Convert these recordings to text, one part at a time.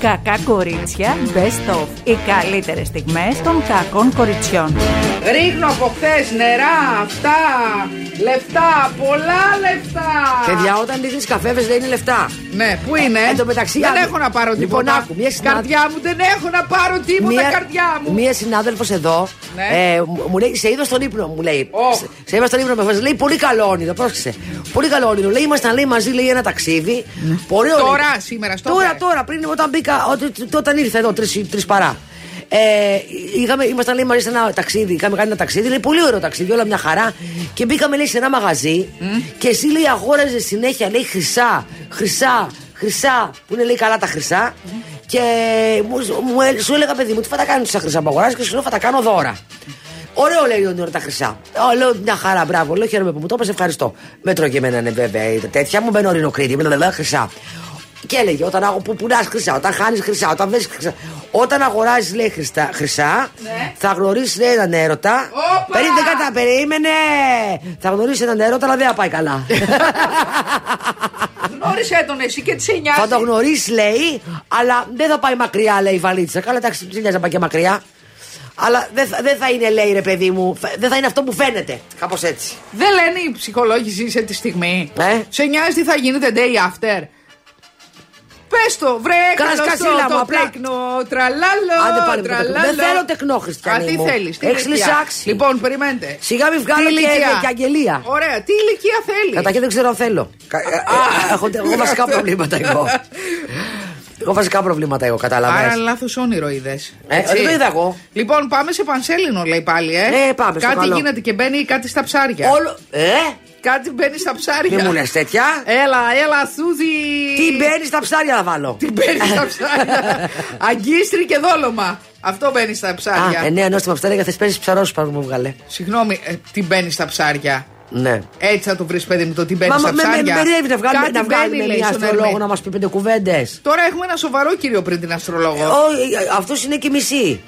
Κακά κορίτσια Best of. Οι καλύτερες στιγμές των κακών κοριτσιών. Ρίχνω από χθες νερά, αυτά, λεφτά, πολλά λεφτά. Παιδιά, όταν ρίχνει καφές, δεν είναι λεφτά. Ναι, πού είναι; Εν τω μεταξύ, δεν αν- έχω να πάρω Λοιπόν, τίποτα. άκου, μια συνάδελ- Καρδιά μου δεν έχω να πάρω τίποτα, καρδιά μου. Μία συνάδελφος εδώ Ναι. ε, μου- μου λέει: Σε είδα στον ύπνο, μου λέει. Ω. Σε- Σε είδα στον ύπνο, μου λέει: Πολύ καλό όνειρο, πρόσεξε. Πολύ καλό όνειρο. Λέει: Ήμασταν λέει, μαζί λέει, ένα ταξίδι. Πολύ ωραίο. Ναι. Τώρα, σήμερα, στο Τώρα, πες. τώρα, πριν όταν μπήκα, ό- όταν ήρθε εδώ, τρει παρά. Ε, είχαμε, ήμασταν λέει μαζί σε ένα ταξίδι. Είχαμε κάνει ένα ταξίδι. Λέει πολύ ωραίο ταξίδι, όλα μια χαρά. Και μπήκαμε λέει σε ένα μαγαζί. Και εσύ λέει αγόραζες συνέχεια λέει χρυσά, χρυσά, χρυσά. Που είναι λέει καλά τα χρυσά. Και μου, μου, ε- σου έλεγα παιδί μου, τι θα τα κάνεις τα χρυσά που αγοράζεις και σου λέω θα τα κάνω δώρα. Ωραίο λέει ο Νιόρ τα χρυσά. Ω, λέω μια χαρά, μπράβο. Λέω χαίρομαι που μου το είπες, ευχαριστώ. Μέτρο και εμένα είναι βέβαια η τέτοια μου, μπαίνω ρινοκρίτη, μπλα χρυσά. Και έλεγε όταν αγο- που πουλάς χρυσά, όταν χάνεις χρυσά, όταν βρίσκεις χρυσά. Όταν αγοράζεις λέει χρυσά, χρυσά Ναι. θα γνωρίσεις έναν έρωτα. Όπα! Περίμενε κατά, περίμενε! Θα γνωρίσεις έναν έρωτα, αλλά δεν θα πάει καλά. Γνώρισε τον εσύ και τις σε νοιάζει. θα το γνωρίσεις, λέει, αλλά δεν θα πάει μακριά, λέει η βαλίτσα. Καλά, εντάξει, δεν νοιάζει να πάει και μακριά. Αλλά δεν θα, δεν θα είναι, λέει ρε παιδί μου, φε- δεν θα είναι αυτό που φαίνεται. Κάπως έτσι. Δεν λένε οι ψυχολόγοι ζήσε τη στιγμή. Ε; Σε νοιάζει τι θα γίνεται day after. Πες το, βρε, Καλά, καλωστό σκασίλα μου, το απλά. τέκνο, τραλάλο, Άντε πάλι με το τραλάλο. τέκνο. Δεν θέλω τεκνό, Χριστιανή Α, τι μου. θέλεις, τι Έχεις ηλικία. λυσάξει. Λοιπόν, περιμένετε. Σιγά μην βγάλω Τι και, ηλικία; και αγγελία. Ωραία, τι ηλικία θέλεις. Καταρχήν δεν ξέρω αν θέλω. Κα- ε, ε, Έχω, έχω βασικά προβλήματα εγώ. Έχω βασικά προβλήματα εγώ, Άρα κατάλαβε. λάθος όνειρο είδες. Ε, δεν το είδα εγώ. Λοιπόν, πάμε σε πανσέλινο, λέει πάλι, ε. Ε, πάμε, στο Κάτι καλό. γίνεται και μπαίνει κάτι στα ψάρια. Όλο. Ε, Κάτι μπαίνει στα ψάρια. μη μου λες τέτοια. Έλα, έλα, Σούζη. Τι μπαίνει στα ψάρια να βάλω; Τι μπαίνει στα ψάρια. Αγκίστρι και δόλωμα. Αυτό μπαίνει στα Α, ψάρια. εννέα νόστιμα ψάρια και θες παίζει ψαρό που μου βγάλε. Συγγνώμη, ε, τι μπαίνει στα ψάρια. Ναι. Έτσι θα το βρεις, παιδί μου, το τι μπαίνει Μα στα με, με, ψάρια. με περιέβη να βγάλουμε, Κάτι να βγάλουμε μπαίνει, λέει, μια στον αστρολόγο Ερμή. να μας πει πέντε κουβέντε. Τώρα έχουμε ένα σοβαρό κύριο πριν την αστρολόγο. Αυτός είναι και μισή.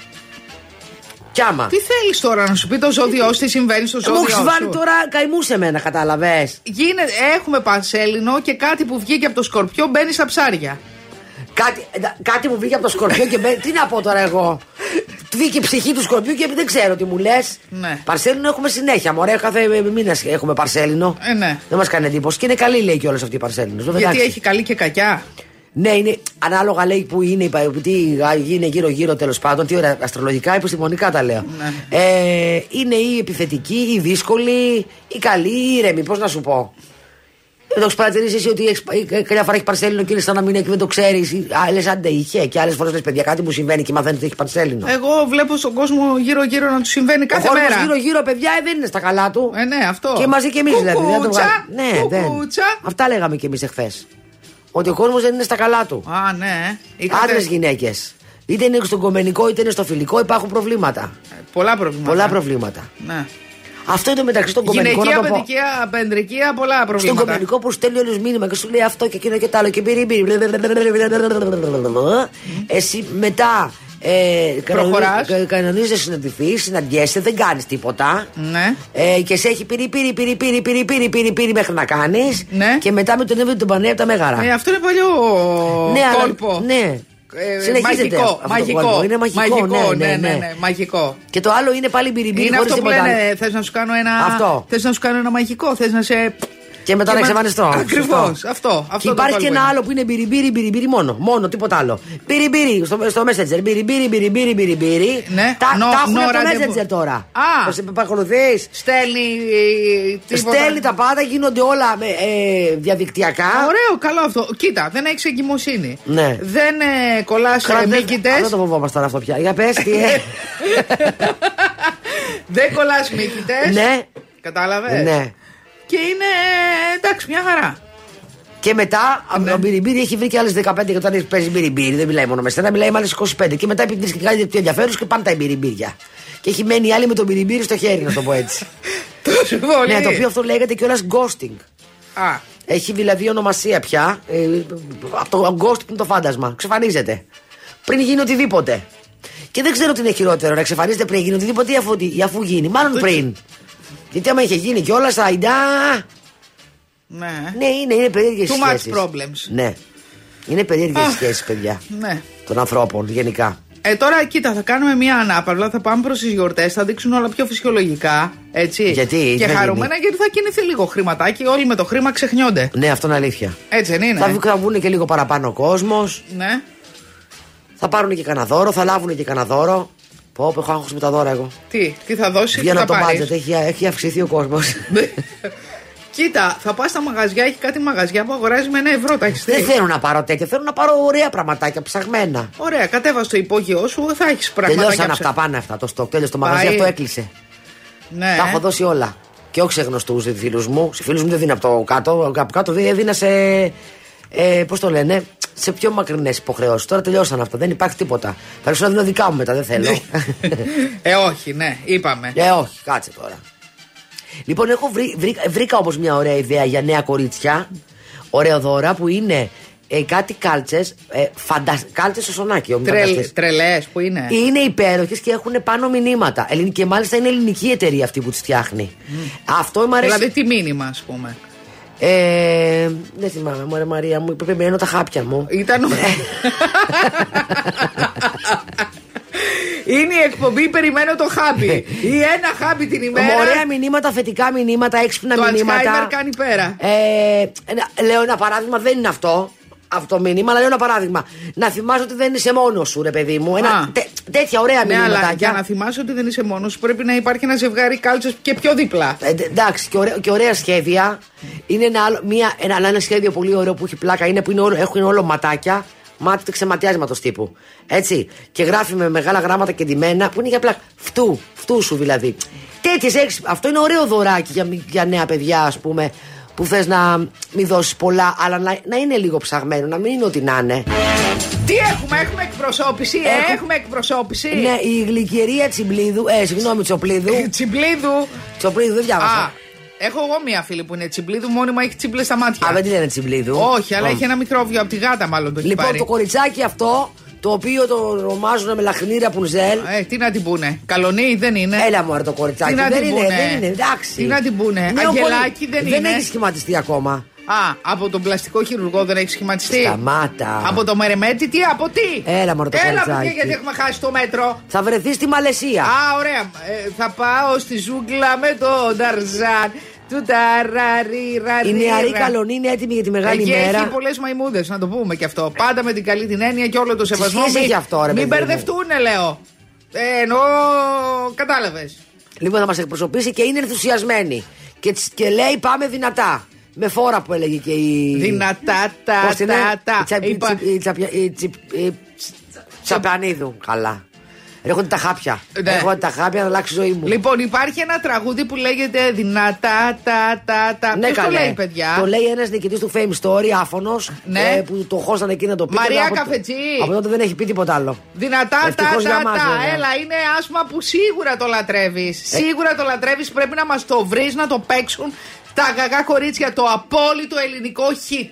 Κι άμα. Τι θέλεις τώρα να σου πει το ζώδιό σου, τι συμβαίνει στο Μου ζώδιό έχεις σου; βάλει τώρα καημού σε μένα, κατάλαβες. Γίνεται, έχουμε πανσέλινο και κάτι που βγήκε από το σκορπιό μπαίνει στα ψάρια. Κάτι, εντά- κάτι μου βγήκε από το σκορπιό και μπαίνει. Τι να πω τώρα εγώ; Του βγήκε η ψυχή του σκορπιού και δεν ξέρω τι μου λες. Ναι. Παρσέλινο έχουμε συνέχεια. Μωρέ, κάθε μήνα έχουμε παρσέλινο. Ε, ναι. Δεν μας κάνει εντύπωση. Και είναι καλή, λέει κιόλας αυτή η παρσέλινος. Γιατί έχει καλή και κακιά. Ναι, είναι ανάλογα λέει που είναι, η πα- τι είναι γύρω-γύρω τέλος πάντων. Τι ωραία, αστρολογικά, επιστημονικά τα λέω. Ναι. Ε, είναι η επιθετική, η δύσκολη, η καλή, η ήρεμη. Πώς να σου πω. Δεν το έχεις παρατηρήσει εσύ ότι έχεις, ε, καμιά φορά έχει παρσέλινο και είναι σαν να μην έχει και δεν το ξέρεις. Άλλες άντε είχε και άλλες φορές λες παιδιά κάτι μου συμβαίνει και μαθαίνεις ότι έχει παρσέλινο. Εγώ βλέπω στον κόσμο γύρω-γύρω να του συμβαίνει Ο κάθε κόσμος μέρα. γύρω-γύρω, παιδιά, ε, δεν είναι στα καλά του. Ε, ναι, αυτό. Και μαζί και εμείς δηλαδή. δεν το Κουκούτσα, βγάλουμε. Ναι, δεν. κουκούτσα. Αυτά λέγαμε κι εμείς εχθές. Ότι ο κόσμος δεν είναι στα καλά του. Α, ναι. Είχατε Άντρες, γυναίκες. Είτε είναι στο κομμενικό είτε είναι στο φιλικό, υπάρχουν προβλήματα. Πολλά προβλήματα. Πολλά προβλήματα. Ναι. Αυτό είναι μεταξύ στον κομμενικό. Γυναικεία, να το πω. παιδικεία, πεντρικεία, πολλά Στον προβλήματα. κομμενικό που στέλνει όλο μήνυμα και σου λέει αυτό και εκείνο και το άλλο και μπύρι μπύρι. Εσύ μετά. Ε, Προχωράς. Κανονίζει να συναντηθεί, συναντιέσαι, δεν κάνει τίποτα. Ναι. Ε, και σε έχει πυρί, πυρί, πυρί, πυρί, πυρί, πυρί, πυρί, πυρί μέχρι να κάνει. Ναι. Και μετά με τον έβδομο τον πανέα από τα μεγάρα. Ε, αυτό είναι παλιό ναι, αλλά- κόλπο. Ναι. Ε, Συνεχίζεται μαγικό, αυτό το μαγικό, κόλπο. Είναι μαγικό, ναι, ναι, ναι. ναι, μαγικό. Και το άλλο είναι πάλι μπυριμπύρι Είναι χωρίς αυτό που τίποτα. λένε, θες να σου κάνω ένα. Αυτό. Θες να σου κάνω ένα μαγικό, θες να σε. Και μετά να μα- εξαφανιστώ. Ακριβώς. Σωστό. Αυτό. αυτό Και το υπάρχει και κόλπο ένα είναι. άλλο που είναι μπυριμπύρι, μπυριμπύρι μόνο. Μόνο, τίποτα άλλο. Μπυριμπύρι στο, στο Messenger. Μπυριμπύρι, μπυριμπύρι, μπυριμπύρι. Ναι. Τα, No- τα έχουν no από το rendezvous. Messenger τώρα. Α. Το σε παρακολουθείς; Στέλνει. ε, τίποτα. Στέλνει τα πάντα, γίνονται όλα ε, διαδικτυακά. Ωραίο, καλό αυτό. Κοίτα, δεν έχεις εγκυμοσύνη. Ναι. Δεν ε, κολλάς Καλά, δεν- μύκητες. Δεν το φοβόμαστε αυτό πια. Για πες τι. ε. δεν κολλάς μύκητες. ναι, Κατάλαβες; ναι. Και είναι ε, εντάξει, μια χαρά. Και μετά Ναι. ο Μπυριμπύρι έχει βρει και άλλες 15 και όταν παίζει Μπυριμπύρι, δεν μιλάει μόνο με σένα, μιλάει με άλλες 25. Και μετά επειδή και κάτι πιο ενδιαφέρον και πάνε τα Μπυριμπύρια. Και έχει μένει η άλλη με τον Μπυριμπύρι στο χέρι, να το πω έτσι. Τόσο πολύ. ναι, το οποίο αυτό λέγεται κιόλας ghosting. Α, Έχει δηλαδή ονομασία πια. Ε, από το ghost που είναι το φάντασμα. Ξεφανίζεται. Πριν γίνει οτιδήποτε. Και δεν ξέρω τι είναι χειρότερο, να εξαφανίζεται πριν γίνει οτιδήποτε ή αφού, ή αφού γίνει. Μάλλον πριν. Γιατί άμα είχε γίνει κιόλας, αϊντά. ναι. Ναι, είναι, είναι περίεργες Too much problems. Ναι. Είναι περίεργες Αχ. σχέσεις, παιδιά. Ναι. Των ανθρώπων γενικά. Ε, τώρα κοίτα, θα κάνουμε μια ανάπαυλα, θα πάμε προς τις γιορτές, θα δείξουν όλα πιο φυσιολογικά. Έτσι. Γιατί, τι και θα χαρούμενα γιατί θα κινηθεί λίγο χρηματάκι. Όλοι με το χρήμα ξεχνιόνται. Ναι, αυτό είναι αλήθεια. Έτσι δεν είναι; Θα, βγουν- θα βγουν και λίγο παραπάνω κόσμος. Ναι. Θα πάρουν και κανένα δώρο, θα λάβουν και κανένα δώρο. Πω, πω, έχω άγχος με τα δώρα εγώ. Τι, τι θα δώσει, τι Βγαίνω θα από το πάρεις; μπάτζετ, έχει, έχει αυξηθεί ο κόσμος. Κοίτα, θα πας στα μαγαζιά, έχει κάτι μαγαζιά που αγοράζει με ένα ευρώ. Τα έχεις Δεν δει. θέλω να πάρω τέτοια, θέλω να πάρω ωραία πραγματάκια ψαγμένα. Ωραία, κατέβας στο υπόγειό σου, θα έχεις πράγματα. Τελειώσαν αυτά, πάνε αυτά. Το στόκ, τέλειωσε το μαγαζί, Πάει. αυτό έκλεισε. Ναι. Τα έχω δώσει όλα. Και όχι σε γνωστού φίλους μου. Σε φίλους μου δεν δίνω από το κάτω. Από κάτω δι- έδινα σε. Ε, Πώς το λένε, σε πιο μακρινές υποχρεώσεις. Τώρα τελειώσαν αυτά. Δεν υπάρχει τίποτα. Θα αρχίσω να δίνω δικά μου μετά, δεν θέλω. ε, όχι, ναι, είπαμε. ε, όχι, κάτσε τώρα. Λοιπόν, έχω βρει, βρήκα, βρήκα όμως μια ωραία ιδέα για νέα κορίτσια. Ωραία δώρα που είναι ε, κάτι κάλτσες. Ε, φαντα... Κάλτσες στο σονάκι, όχι φανταστείς. Τρελές που είναι; Είναι υπέροχες και έχουν πάνω μηνύματα. Ελληνική, και μάλιστα είναι ελληνική εταιρεία αυτή που τις φτιάχνει. Αυτό μου αρέσει. Δηλαδή τι μήνυμα, ας πούμε; Ε, δεν θυμάμαι, μωρέ Μαρία μου, περιμένω τα χάπια μου. Ήταν. Είναι η εκπομπή Περιμένω το χάπι. Ή ένα χάπι την ημέρα. Με ωραία μηνύματα, θετικά μηνύματα, έξυπνα Το μηνύματα. Alzheimer κάνει πέρα. Ε, ένα- λέω ένα παράδειγμα, δεν είναι αυτό. Αυτό το μήνυμα, αλλά λέω ένα παράδειγμα. Να θυμάσαι ότι δεν είσαι μόνος σου, ρε παιδί μου. Ένα, Α. τέ- τέτοια ωραία Ναι, μηνύματα. αλλά για να θυμάσαι ότι δεν είσαι μόνος, πρέπει να υπάρχει ένα ζευγάρι κάλτσες και πιο δίπλα. Ε, ντε- εντάξει, και, ωραία, και ωραία σχέδια. Είναι ένα, άλλο, μια, ένα, άλλο ένα σχέδιο πολύ ωραίο που έχει πλάκα. Είναι που είναι όλο, έχουν όλο ματάκια. Μάτι ξεματιάσματο τύπου. Έτσι. Και γράφει με μεγάλα γράμματα και ντυμένα που είναι για πλάκα. Φτού, φτού σου δηλαδή. Τέτοιες έχει. Αυτό είναι ωραίο δωράκι για, μη- για νέα παιδιά, ας πούμε. Που θες να μην δώσεις πολλά, αλλά να, να είναι λίγο ψαγμένο, να μην είναι ό,τι να είναι. Τι έχουμε, έχουμε εκπροσώπηση, ε, Έχουμε- έχουμε εκπροσώπηση. Ναι, η γλυκερία Τσιμπλίδου, ε, συγγνώμη, Τσοπλίδου. Τσιμπλίδου. Τσοπλίδου δεν διάβασα. Α, έχω εγώ μία φίλη που είναι τσιμπλίδου, μόνιμα έχει τσιμπλέ στα μάτια. Α, δεν τη λένε Τσιμπλίδου. Όχι, αλλά Ω. έχει ένα μικρόβιο από τη γάτα, μάλλον το έχει Λοιπόν, πάρει. το κοριτσάκι αυτό, το οποίο το ονομάζουν με λαχνή Ραπουνζέλ. Ε, τι να την πούνε. Καλονί δεν είναι. Έλα μου το κοριτσάκι. Τι να δεν την είναι, πούνε. δεν είναι, εντάξει. Τι να την πούνε. Νέο Αγγελάκι πολύ- δεν Δεν είναι. έχει σχηματιστεί ακόμα. Α, από τον πλαστικό χειρουργό δεν έχει σχηματιστεί. Σταμάτα. Από το μερεμέτι, τι, από τι; Έλα, μωρέ, το Έλα, κοριτσάκι. παιδιά, γιατί έχουμε χάσει το μέτρο. Θα βρεθείς στη Μαλαισία. Α, ωραία. Ε, θα πάω στη ζούγκλα με τον Ταρζάν. Του ταραριραριρα. Η νεαρή καλονή είναι έτοιμη για τη μεγάλη Εκεί μέρα. έχει πολλές μαϊμούδες, να το πούμε και αυτό. Πάντα με την καλή την έννοια και όλο το σεβασμό. σχέση Μην- έχει αυτό, ρε Μην παιδί μου. μπερδευτούν, λέω. Ε, εννοώ. Κατάλαβες. Λοιπόν, θα μας εκπροσωπήσει και είναι ενθουσιασμένη. Και, τς- και λέει πάμε δυνατά. Με φόρα που έλεγε και η. Δυνατά, τα, Πώς την τα, είναι; τα. Η Τσα- η Είπα- Τσι- η Τσαπια- η Τσι- η Τσαπανίδου. Καλά. Έρχονται τα χάπια. Ναι. Έρχονται τα χάπια να αλλάξει η ζωή μου. Λοιπόν, υπάρχει ένα τραγούδι που λέγεται Δυνατά, τα, τα, τα. Ναι, Ποιος το καλέ. λέει, παιδιά; Το λέει ένας νικητής του Fame Story, άφωνος. Ναι. που το χώσανε εκεί να το πει. Μαρία από- Καφετζή. Από τότε δεν έχει πει τίποτα άλλο. Δυνατά, τα, Ευτυχώς για τα, μας, τα. βέβαια. Έλα, είναι άσμα που σίγουρα το λατρεύεις. Ε. Σίγουρα το λατρεύεις. Πρέπει να μας το βρεις, να το παίξουν τα γαγά κορίτσια. Το απόλυτο ελληνικό hit.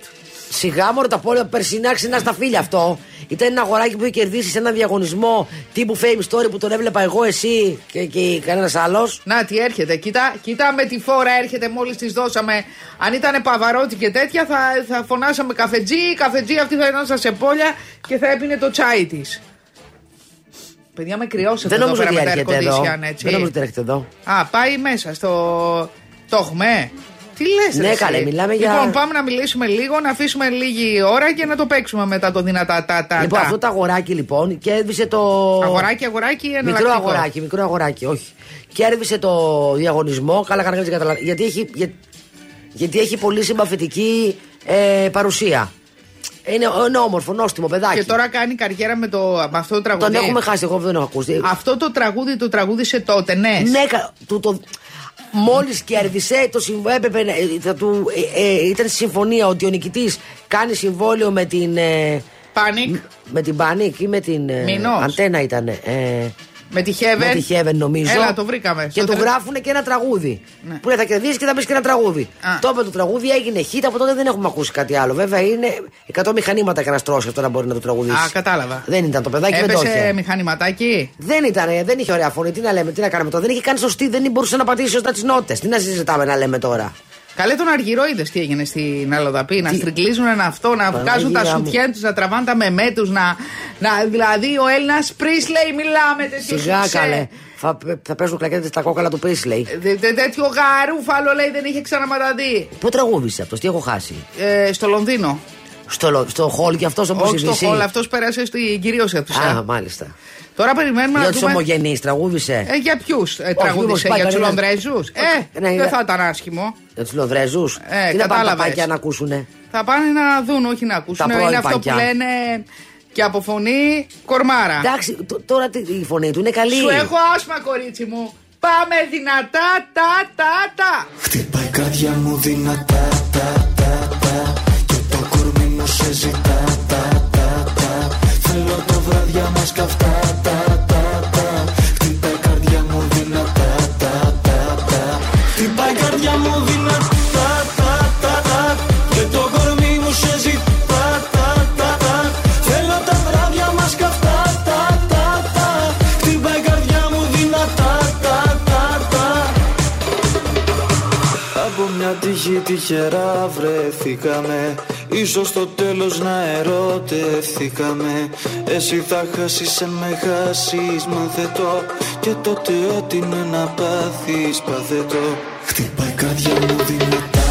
Σιγά μωρό τα πόλια περσινά ξινά στα φίλια αυτό. Ήταν ένα αγοράκι που είχε κερδίσει σε ένα διαγωνισμό τύπου Fame Story που τον έβλεπα εγώ, εσύ και, και κανένας άλλος. Να τι έρχεται, κοίτα, κοίτα με τη φόρα έρχεται μόλις της δώσαμε. Αν ήταν παβαρότη και τέτοια, θα, θα φωνάσαμε καφετζή. Η καφετζή αυτή θα ήταν σε πόλια και θα έπινε το τσάι της. Παιδιά με κρυώσατε Δεν εδώ νομίζω πέρα ότι με τα έρχεται εδώ. air condition, έτσι. Δεν νομίζω ότι έρχεται εδώ. Α, πάει μέσα στο. Το έχουμε. Τι λες, Ναι, καλέ, μιλάμε για- Λοιπόν, πάμε να μιλήσουμε λίγο, να αφήσουμε λίγη ώρα και να το παίξουμε μετά το δυνατά τα τα. Λοιπόν, τα. αυτό το αγοράκι λοιπόν κέρδισε το. Αγοράκι, αγοράκι, Μικρό εναλλακτικό; αγοράκι, μικρό αγοράκι, όχι. Κέρδισε το διαγωνισμό. Καλά, καλά, καλά. καλά, Γιατί έχει, για- γιατί έχει πολύ συμπαθητική ε, παρουσία. Είναι, είναι όμορφο, νόστιμο παιδάκι. Και τώρα κάνει καριέρα με, το, με αυτό το τραγούδι. Τον έχουμε χάσει, εγώ δεν έχω ακούσει. Αυτό το τραγούδι το τραγούδισε τότε, ναι. Ναι, κα- του το. Μόλις κέρδισε, το συμβ... έπρεπε, να- ε, θα του, ε, ε, ήταν στη συμφωνία ότι ο νικητής κάνει συμβόλαιο με την. Ε, Πάνικ. με την Panic ή με την. Ε, Μηνός. Αντένα ήταν. Ε, Με τη Heaven. με τη Heaven νομίζω. Έλα, το βρήκαμε. Και Στο του τρε- γράφουν και ένα τραγούδι. Ναι. Που λέει θα κερδίσεις και θα πεις και ένα τραγούδι. Α. Το είπε το τραγούδι, έγινε hit, από τότε δεν έχουμε ακούσει κάτι άλλο. Βέβαια είναι 100 μηχανήματα και να στρώσει αυτό να μπορεί να το τραγουδίσει. Α, κατάλαβα. Δεν ήταν το παιδάκι, δεν το Έπεσε είχε. μηχανηματάκι; Δεν ήταν, δεν είχε ωραία φωνή. Τι να λέμε, τι να κάνουμε τώρα. Δεν είχε κάνει σωστή, δεν μπορούσε να πατήσει σωστά τις νότες. Τι να συζητάμε να λέμε τώρα. Καλέ τον Αργυρόιδε τι έγινε στην Αλοδαπή. Να στρικλίζουν ένα αυτό, να βγάζουν τα σουτιέν τους, να τραβάνε τα μεμέ τους. Να, να, δηλαδή ο Έλληνας Πρίσλεϊ, μιλάμε τέτοιο Σιγά καλέ. Θα, θα παίζουν κλακέτε στα κόκαλα του Πρίσλεϊ. τέτοιο γαρούφαλο λέει δεν είχε ξαναματαδεί. Πού τραγούδισε αυτός, τι έχω χάσει; Ε, στο Λονδίνο. Στο, στο χόλ και αυτός όπως Όχι στο χόλ, αυτός πέρασε στην κυρίωση του. Α, μάλιστα. Τώρα περιμένουμε για να του ομογενείς, τραγούδισε. Ε, για ποιους; Ε, τραγούδισε, για τους Λονδρέζους; Ε, ναι, δεν θα ήταν άσχημο. Για τους Λονδρέζους. Ε, Τι να πάνε τα πάκια να ακούσουνε; Θα πάνε να δουν, όχι να ακούσουν. Είναι αυτό που λένε και από φωνή κορμάρα. Εντάξει, τώρα η φωνή του είναι καλή. Σου έχω άσμα, κορίτσι μου. Πάμε δυνατά, τα, τα, τα. Χτυπάει η καρδιά μου δυνατά, τα, τα, τα. Και το κορμί μου σε ζητά, τα, τα, τα. Θέλω το βράδια μας καυτά, τυχερά βρεθήκαμε Ίσως στο τέλος να ερωτευθήκαμε. Εσύ θα χάσεις αν με χάσεις μαθετώ Και τότε ό,τι είναι να πάθεις παθετώ Χτυπάει η καρδιά μου δυνατά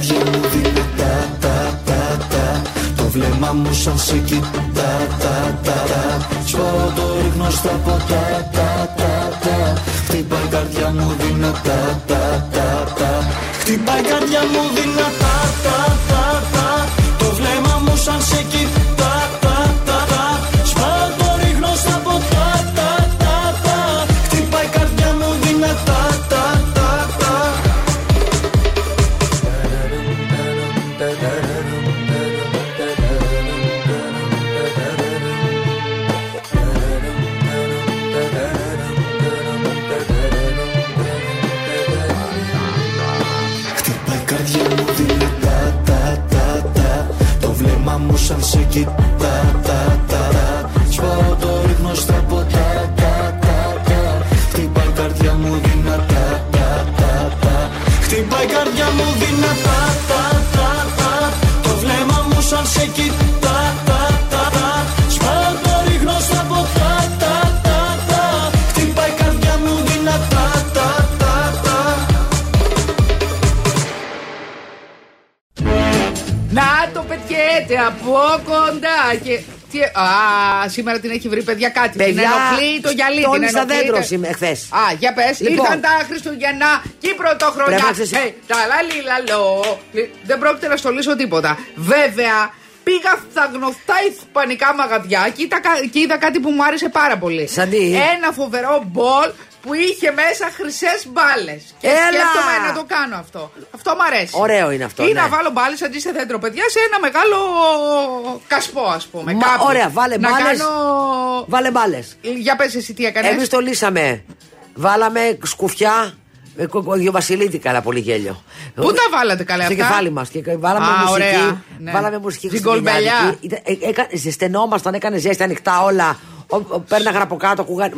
Χτυπάει η καρδιά μου δυνατά τα, τα, τα. Το βλέμμα μου σαν σε κοιτά τα, τα, τα. Σπάω το ρίχνω στα ποτά τα, τα, τα. Χτυπάει η καρδιά μου δυνατά τα, τα, τα. Χτυπάει η καρδιά μου δυνατά τα, τα, τα. Σαν σε Α, σήμερα την έχει βρει παιδιά κάτι. την ενοχλεί το γυαλί. Τόνι την στα ενοχλεί δέντρο το- σήμερα, εχθέ. Α, για πες. Λοιπόν. Ήρθαν τα Χριστουγεννά και η πρωτοχρονιά. Πρέπει να ξέρεις- Ε, τα λαλίλαλο. Δεν πρόκειται να στολίσω τίποτα. Βέβαια, πήγα στα γνωστά ισπανικά μαγαζιά και είδα, κα- και είδα κάτι που μου άρεσε πάρα πολύ. Σαν τι; Ένα φοβερό μπολ που είχε μέσα χρυσές μπάλες. Και Έλα! σκέφτομαι να το κάνω αυτό. Αυτό μου αρέσει. Ωραίο είναι αυτό, Ή ναι. να βάλω μπάλες αντί σε δέντρο, παιδιά, σε ένα μεγάλο κασπό, ας πούμε. Μα, κάπου. ωραία, βάλε να μπάλες. κάνω. Βάλε μπάλες. Για πες εσύ τι έκανες. Εμείς το λύσαμε. Βάλαμε σκουφιά. ε, κο- κο- Γιο Βασιλίτη, καλά, πολύ γέλιο. Πού τα βάλατε καλά Στο αυτά; κεφάλι μας. Και βάλαμε Α, μουσική. ωραία, ναι. Βάλαμε μουσική Την χριστουγεννιάτικη. κολμπελιά. Ήταν- ε, έκα- Ζεσθενόμασταν, έκανε ζέστη ανοιχτά όλα. Ο- ο- Πέρναγαν από κάτω, ακούγαν.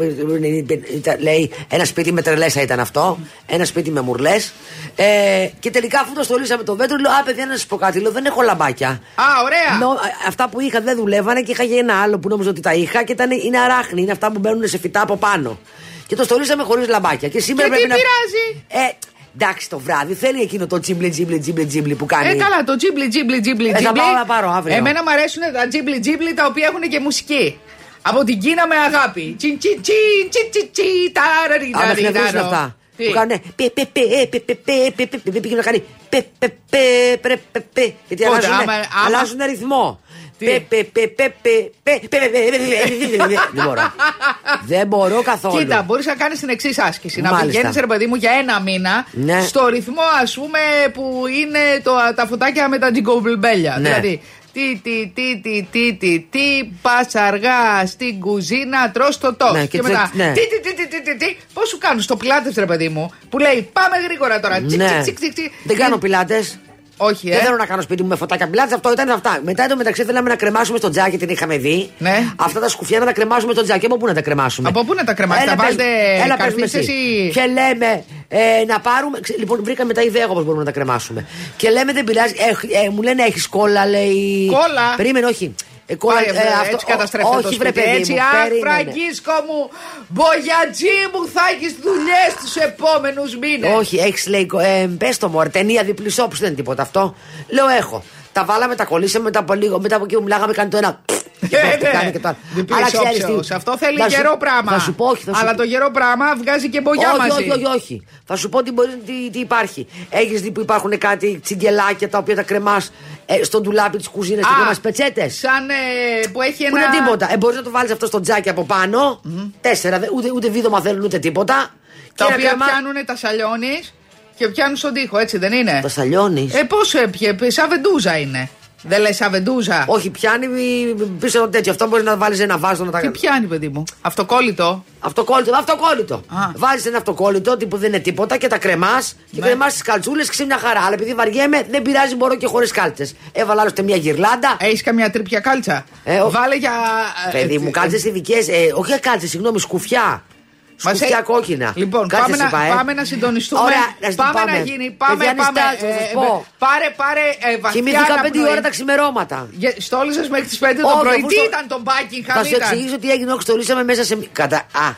ήταν- Λέει, ένα σπίτι με τρελέσα ήταν αυτό. Ένα σπίτι με μουρλές. Ε, και τελικά, αφού το στολίσαμε το δέντρο, λέω: Α, παιδιά, να σας πω κάτι. Λέω: Δεν έχω λαμπάκια. Α, ωραία. Νο- α- αυτά που είχα δεν δουλεύανε και είχα και ένα άλλο που νόμιζα ότι τα είχα και ήταν, είναι αράχνη. Είναι αυτά που μπαίνουν σε φυτά από πάνω. Και το στολίσαμε χωρίς λαμπάκια. Και σήμερα Και τι πρέπει να. πειράζει; Ε, εντάξει, το βράδυ θέλει εκείνο το τζίμπλι, τζίμπλι, τζίμπλι, τζίμπλι που κάνει. Ε, καλά, το τζίμπλι, τζίμπλι, τζίμπλι. θα τζίμπλι. πάω να πάρω αύριο. Εμένα μου αρέσουν τα τζίμπλι, τζίμπλι τα οποία έχουν και μουσική. Από την Κίνα με αγάπη. Τσι, τσι, τσι, τσι, τσι, τσι, ταραριραρι, Α, με χρειαζόσουν ταρο. αυτά. Τι? Που κάνουν πε πε πε ε, πε πε πε πε πε πε πε να κάνει πε πε πε πε πε πε γιατί Πότε, αλλάζουν άμα- άμα- αλλάζουν ρυθμό. Τι? Πε πε πε πε πε πε πε πε πε πε πε Δεν μπορώ. Δεν μπορώ καθόλου. Κοίτα, μπορεί να κάνει την εξή άσκηση. Να Μάλιστα. πηγαίνει, ρε παιδί μου, για ένα μήνα Ναι. στο ρυθμό, α πούμε, που είναι το, τα φωτάκια με τα τζιγκομπλμπέλια. Ναι. Δηλαδή, τι, τι, τι, τι, τι, τι, τι, πα αργά στην κουζίνα, τρώ το τό. Ναι, και, και τσι- μετά, ναι. τι, τι, τι, τι, τι, τι, τι, πώ σου κάνουν στο πιλάτε, ρε παιδί μου, που λέει πάμε γρήγορα τώρα. Τσικ, Ναι. τσικ, τσικ, τσικ. Δεν κάνω πιλάτε. Όχι, ε. Δεν θέλω να κάνω σπίτι μου με φωτάκια πιλάτε. Αυτό ήταν αυτά. Μετά το μεταξύ θέλαμε να κρεμάσουμε στο τζάκι, την είχαμε δει. Ναι. Αυτά τα σκουφιά να τα κρεμάσουμε στο τζάκι. Από πού να τα κρεμάσουμε; Από πού να τα κρεμάσετε, Έλα, τα πες- βάζετε έλα, πες μου καρφίτσες εσύ. ή- Και λέμε ε, να πάρουμε. ξε- Λοιπόν, βρήκαμε τα ιδέα όπω μπορούμε να τα κρεμάσουμε. Και λέμε δεν πειράζει. Ε, ε, μου λένε έχεις κόλλα, λέει. Κόλλα; Περίμενε, όχι. Ε, κόλλα, Πάει, ε, ε, αυτό- έτσι καταστρέφεται όχι, το βρε, σπίτι. παιδί έτσι, μου, αχ, περίμενε. Φραγκίσκο μου, μπογιατζή μου, θα έχεις δουλειές τους επόμενους μήνες. Όχι, έχεις λέει. Ε, Πες το μωρέ, ταινία διπλής όπους δεν είναι τίποτα αυτό. Λέω έχω. Τα βάλαμε, τα κολλήσαμε μετά από λίγο. Μετά από εκεί που μιλάγαμε, κάνει το ένα. Και Ε, πέφτει, ναι. κάνει και το άλλο. Διπλής Αλλά ξέρεις όψεως. τι, Αυτό θέλει θα σου- γερό πράγμα. Θα σου πω, όχι. Θα σου Αλλά πω- το γερό πράγμα βγάζει και μπογιά όχι, μαζί. όχι, όχι, όχι. Θα σου πω τι, μπορεί, τι, τι υπάρχει. Έχεις δει που υπάρχουν κάτι τσιγκελάκια τα οποία τα κρεμάς ε, στο ντουλάπι της κουζίνας και Α, κρεμάς πετσέτες; Σαν ε, που έχει Που ένα. είναι τίποτα. Ε, μπορείς να το βάλεις αυτό στο τζάκι από πάνω. Τέσσερα, δε- ούτε, ούτε βίδωμα θέλουν ούτε τίποτα. Τα Και να οποία κρεμά- πιάνουν τα σαλιώνεις και πιάνουν στον τοίχο, έτσι δεν είναι; Τα σαλιώνεις. Ε, πώς έπιε, σαν βεντούζα είναι. Δεν λες σαν βεντούζα. Όχι, πιάνει πίσω από τέτοιο. Αυτό μπορείς να βάλεις ένα βάζο να τα Τι πιάνει, παιδί μου; Αυτοκόλλητο; Αυτοκόλλητο, αυτοκόλλητο. Α. Βάζεις ένα αυτοκόλλητο που δεν είναι τίποτα και τα κρεμάς και Ναι. κρεμάς τις καλτσούλες και σε μια χαρά. Αλλά επειδή βαριέμαι, δεν πειράζει, μπορώ και χωρίς κάλτσες. Έβαλα άλλωστε μια γυρλάντα. Έχεις καμιά τρίπια κάλτσα; Ε, ο- Βάλε για. Παιδί ε, μου, ε, κάλτσες ειδικές. Ε, όχι κάλτσες, συγγνώμη, σκουφιά. Μας Σκουφιά έ- κόκκινα. Λοιπόν, Κάτσε πάμε να, είπα, ε. πάμε να συντονιστούμε. Ωραία, να συ- πάμε, να γίνει. Πάμε, Παιδιά, πάμε. νηστάζω, θα σας ε, πω. πάρε, πάρε ε, βαθιά Κοιμήθηκα αναπνοή. 5 ώρα τα ξημερώματα. Στόλιζε μέχρι τις 5 το Όχι, πρωί. αφού Τι στο- ήταν το Buckingham, Θα σου ήταν. εξηγήσω τι έγινε. Όχι, στολίσαμε μέσα σε. μη- Κατά. Α.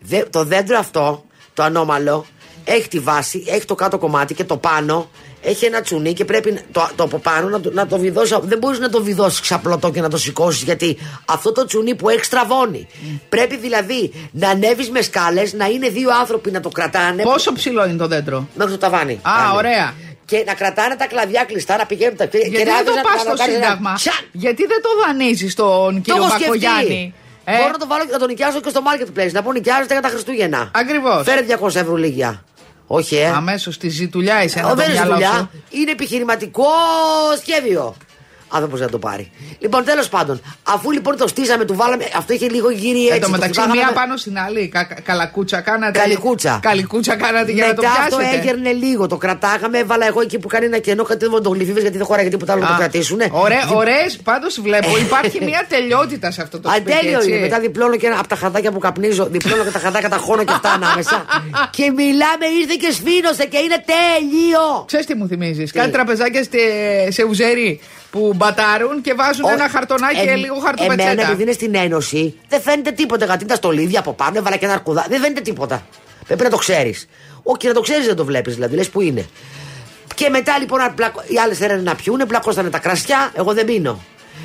Δε, το δέντρο αυτό, το ανώμαλο, έχει τη βάση, έχει το κάτω κομμάτι και το πάνω έχει ένα τσουνί και πρέπει να- το, το από πάνω να το, να το βιδώσει. Δεν μπορείς να το βιδώσεις ξαπλωτό και να το σηκώσεις γιατί αυτό το τσουνί που έχεις στραβώνει. Πρέπει δηλαδή να ανέβεις με σκάλες, να είναι δύο άνθρωποι να το κρατάνε. Πόσο ψηλό είναι το δέντρο; Μέχρι το ταβάνι. Α, Πάλι. ωραία. Και να κρατάνε τα κλαδιά κλειστά, να πηγαίνουν τα Γιατί και να δεν το έβγαζαν- πας να- στο να κάνεις ένα Σύνταγμα; τσακ. Γιατί δεν το δανείζεις στον Το κύριο έχω σκεφτεί. Μπακογιάννη. Ε, Μπορώ να το βάλω και να το νοικιάσω και στο marketplace. Να πω νοικιάζεται για τα Χριστούγεννα. Ακριβώς. Φέρε 200 ευρώ λίγια. Όχι, ε. Αμέσως στη ζητουλιά είσαι. Ε, δεν είναι Είναι επιχειρηματικό σχέδιο. Αν δεν μπορεί να το πάρει. Λοιπόν, τέλος πάντων, αφού λοιπόν το στήσαμε, του βάλαμε. Αυτό είχε λίγο γύρι έτσι. Εν τω το μεταξύ, φυτάγαμε μία με- πάνω στην άλλη. Κα, κα- καλακούτσα κάνατε. Καλικούτσα. Καλικούτσα κάνατε για να το Μετά αυτό πιάσετε. έγερνε λίγο. Το κρατάγαμε, έβαλα εγώ εκεί που κάνει ένα κενό κάτι βοντογλυφίβε γιατί δεν χωράει τίποτα άλλο να το κρατήσουν. Ωραίες, πάντως βλέπω. Υπάρχει μια τελειότητα σε αυτό το σπίτι. Ατέλειο έτσι. είναι. Μετά διπλώνω και ένα από τα χαρτάκια που καπνίζω. Διπλώνω και τα χαρτάκια τα χώνω και αυτά ανάμεσα. και μιλάμε, ήρθε και σφήνωσε και είναι τέλειο. Ξέρεις τι μου θυμίζεις. Κάτι τραπεζάκια στε- σε ουζέρι που μπατάρουν και βάζουν ένα χαρτονάκι και Ε, λίγο Εμένα, χαρτοπετσέτα. επειδή είναι στην Ένωση, δεν φαίνεται τίποτα. Γιατί τα στολίδια από πάνω, έβαλα και ένα αρκουδά. Δεν φαίνεται τίποτα. Πρέπει να το ξέρεις. Όχι, και να το ξέρεις δεν το βλέπεις, δηλαδή. Λες που είναι. Και μετά λοιπόν να πλακω- οι άλλες θέλανε να πιούνε, πλακώσανε τα κρασιά. Εγώ δεν πίνω.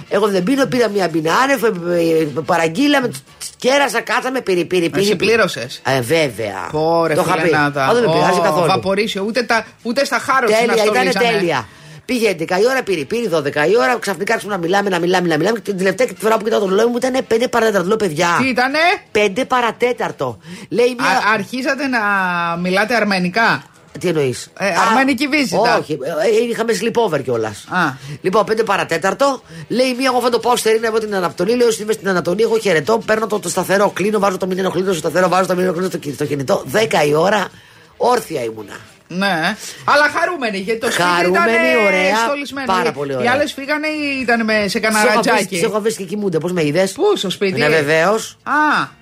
Εγώ δεν πίνω, πήρα μια μπίνα άνευ, ε, ε, παραγγείλαμε, τ- τ- κέρασα, κάτσαμε, πήρε, πήρε, πήρε. Εσύ πλήρωσες; Ε, βέβαια. Πόρε, το είχα πει. φιλενάδα. Α, δεν με πειράζει Ω, καθόλου. Βαπορίσιο, ούτε, τα, ούτε στα χάρο Τέλεια, ήταν τέλεια. Πήγε 11 η ώρα, πήρε, πήρε 12 η ώρα, ξαφνικά άρχισαμε να μιλάμε, να μιλάμε, να μιλάμε. Και την τελευταία φορά που κοιτάω το ρολόι μου ήταν 5 παρατέταρτο. Λέω παιδιά. Τι ήτανε; 5 παρατέταρτο. Λέει μία. Α, αρχίσατε να μιλάτε αρμενικά; Τι εννοείς; Ε, αρμενική βίζιτα. Όχι, ε, είχαμε sleepover κιόλας. Α. Λοιπόν, 5 παρατέταρτο. Λέει μία, εγώ θα το πάω στερίνα από την Ανατολή. Λέω ότι είμαι στην Ανατολή. Εγώ χαιρετώ, παίρνω το, το σταθερό, κλείνω, βάζω το μηνύο κλείνω στο σταθερό, βάζω το μηνύο κλείνω στο, κι- στο κινητό. 10 η ώρα, όρθια ήμουνα. Ναι. Αλλά χαρούμενοι γιατί το σπίτι Χαρούμενοι, ήταν ωραία, στολισμένο. πάρα Οι- πολύ Οι ωραία. άλλες φύγανε ή ήταν με, σε κανένα Τι ρατζάκι. έχω βρει και κοιμούνται, πώς με είδες; Πού, στο σπίτι; Ναι, βεβαίως. Α.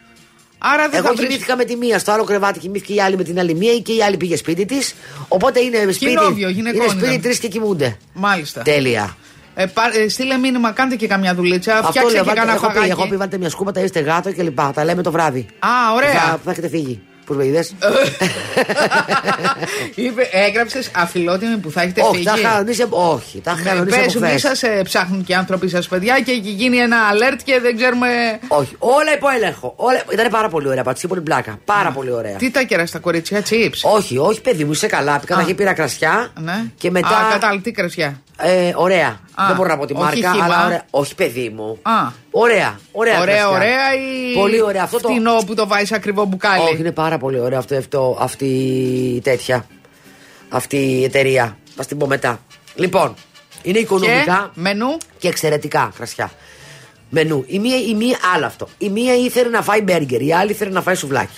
Άρα δεν Εγώ θα βρεις... κοιμήθηκα με τη μία, στο άλλο κρεβάτι κοιμήθηκε η άλλη με την άλλη μία και η άλλη πήγε σπίτι της. Οπότε είναι σπίτι. Κοινόβιο, γυναικών είναι σπίτι ήταν. τρεις και κοιμούνται. Μάλιστα. Τέλεια. Ε, πά- ε, στείλε μήνυμα, κάντε και καμιά δουλίτσα. Αυτό Φτιάξτε λέω. και βάλτε- κανένα έχω πει, φαγάκι. έχω πει, βάλτε μια σκούπα, τα είστε γάτο και λοιπά. Τα λέμε το βράδυ. Α, ωραία. Θα, θα έχετε φύγει. Πώ με είδε. Είπε, έγραψες αφιλότιμη που θα έχετε όχι, φύγει. τα είχα κανονίσει. Όχι, τα είχα κανονίσει. Πες από σου, μη χθες. σα ψάχνουν και οι άνθρωποι σας, παιδιά, και έχει γίνει ένα alert και δεν ξέρουμε. Όχι, όλα υπό έλεγχο. Όλα... Ήταν πάρα πολύ ωραία. Πατσί, πολύ πλάκα. Πάρα πολύ ωραία. Τι τα κέρα στα κορίτσια, chips; Όχι, όχι, παιδί μου, είσαι καλά. Καταρχήν πήρα κρασιά. Ναι. Και μετά. Α, κατάλαβα, τι κρασιά; Ε, ωραία. Α, Δεν μπορώ να πω τη όχι μάρκα, χύμα. αλλά ωραία. Όχι, παιδί μου. Α. Ωραία, ωραία. Ωραία, κρασιά. ωραία ή. Πολύ ωραία. Αυτό το. Φτηνό που το βάζεις ακριβό μπουκάλι. Όχι, είναι πάρα πολύ ωραίο αυτό, αυτό αυτή η τέτοια. Αυτή η εταιρεία. Θα την πω μετά. Λοιπόν, είναι Και οικονομικά μενού. και εξαιρετικά κρασιά. Μενού. Η μία, η μία, άλλο αυτό. Η μία ήθελε να φάει μπέργκερ, η άλλη ήθελε να φάει σουβλάκι.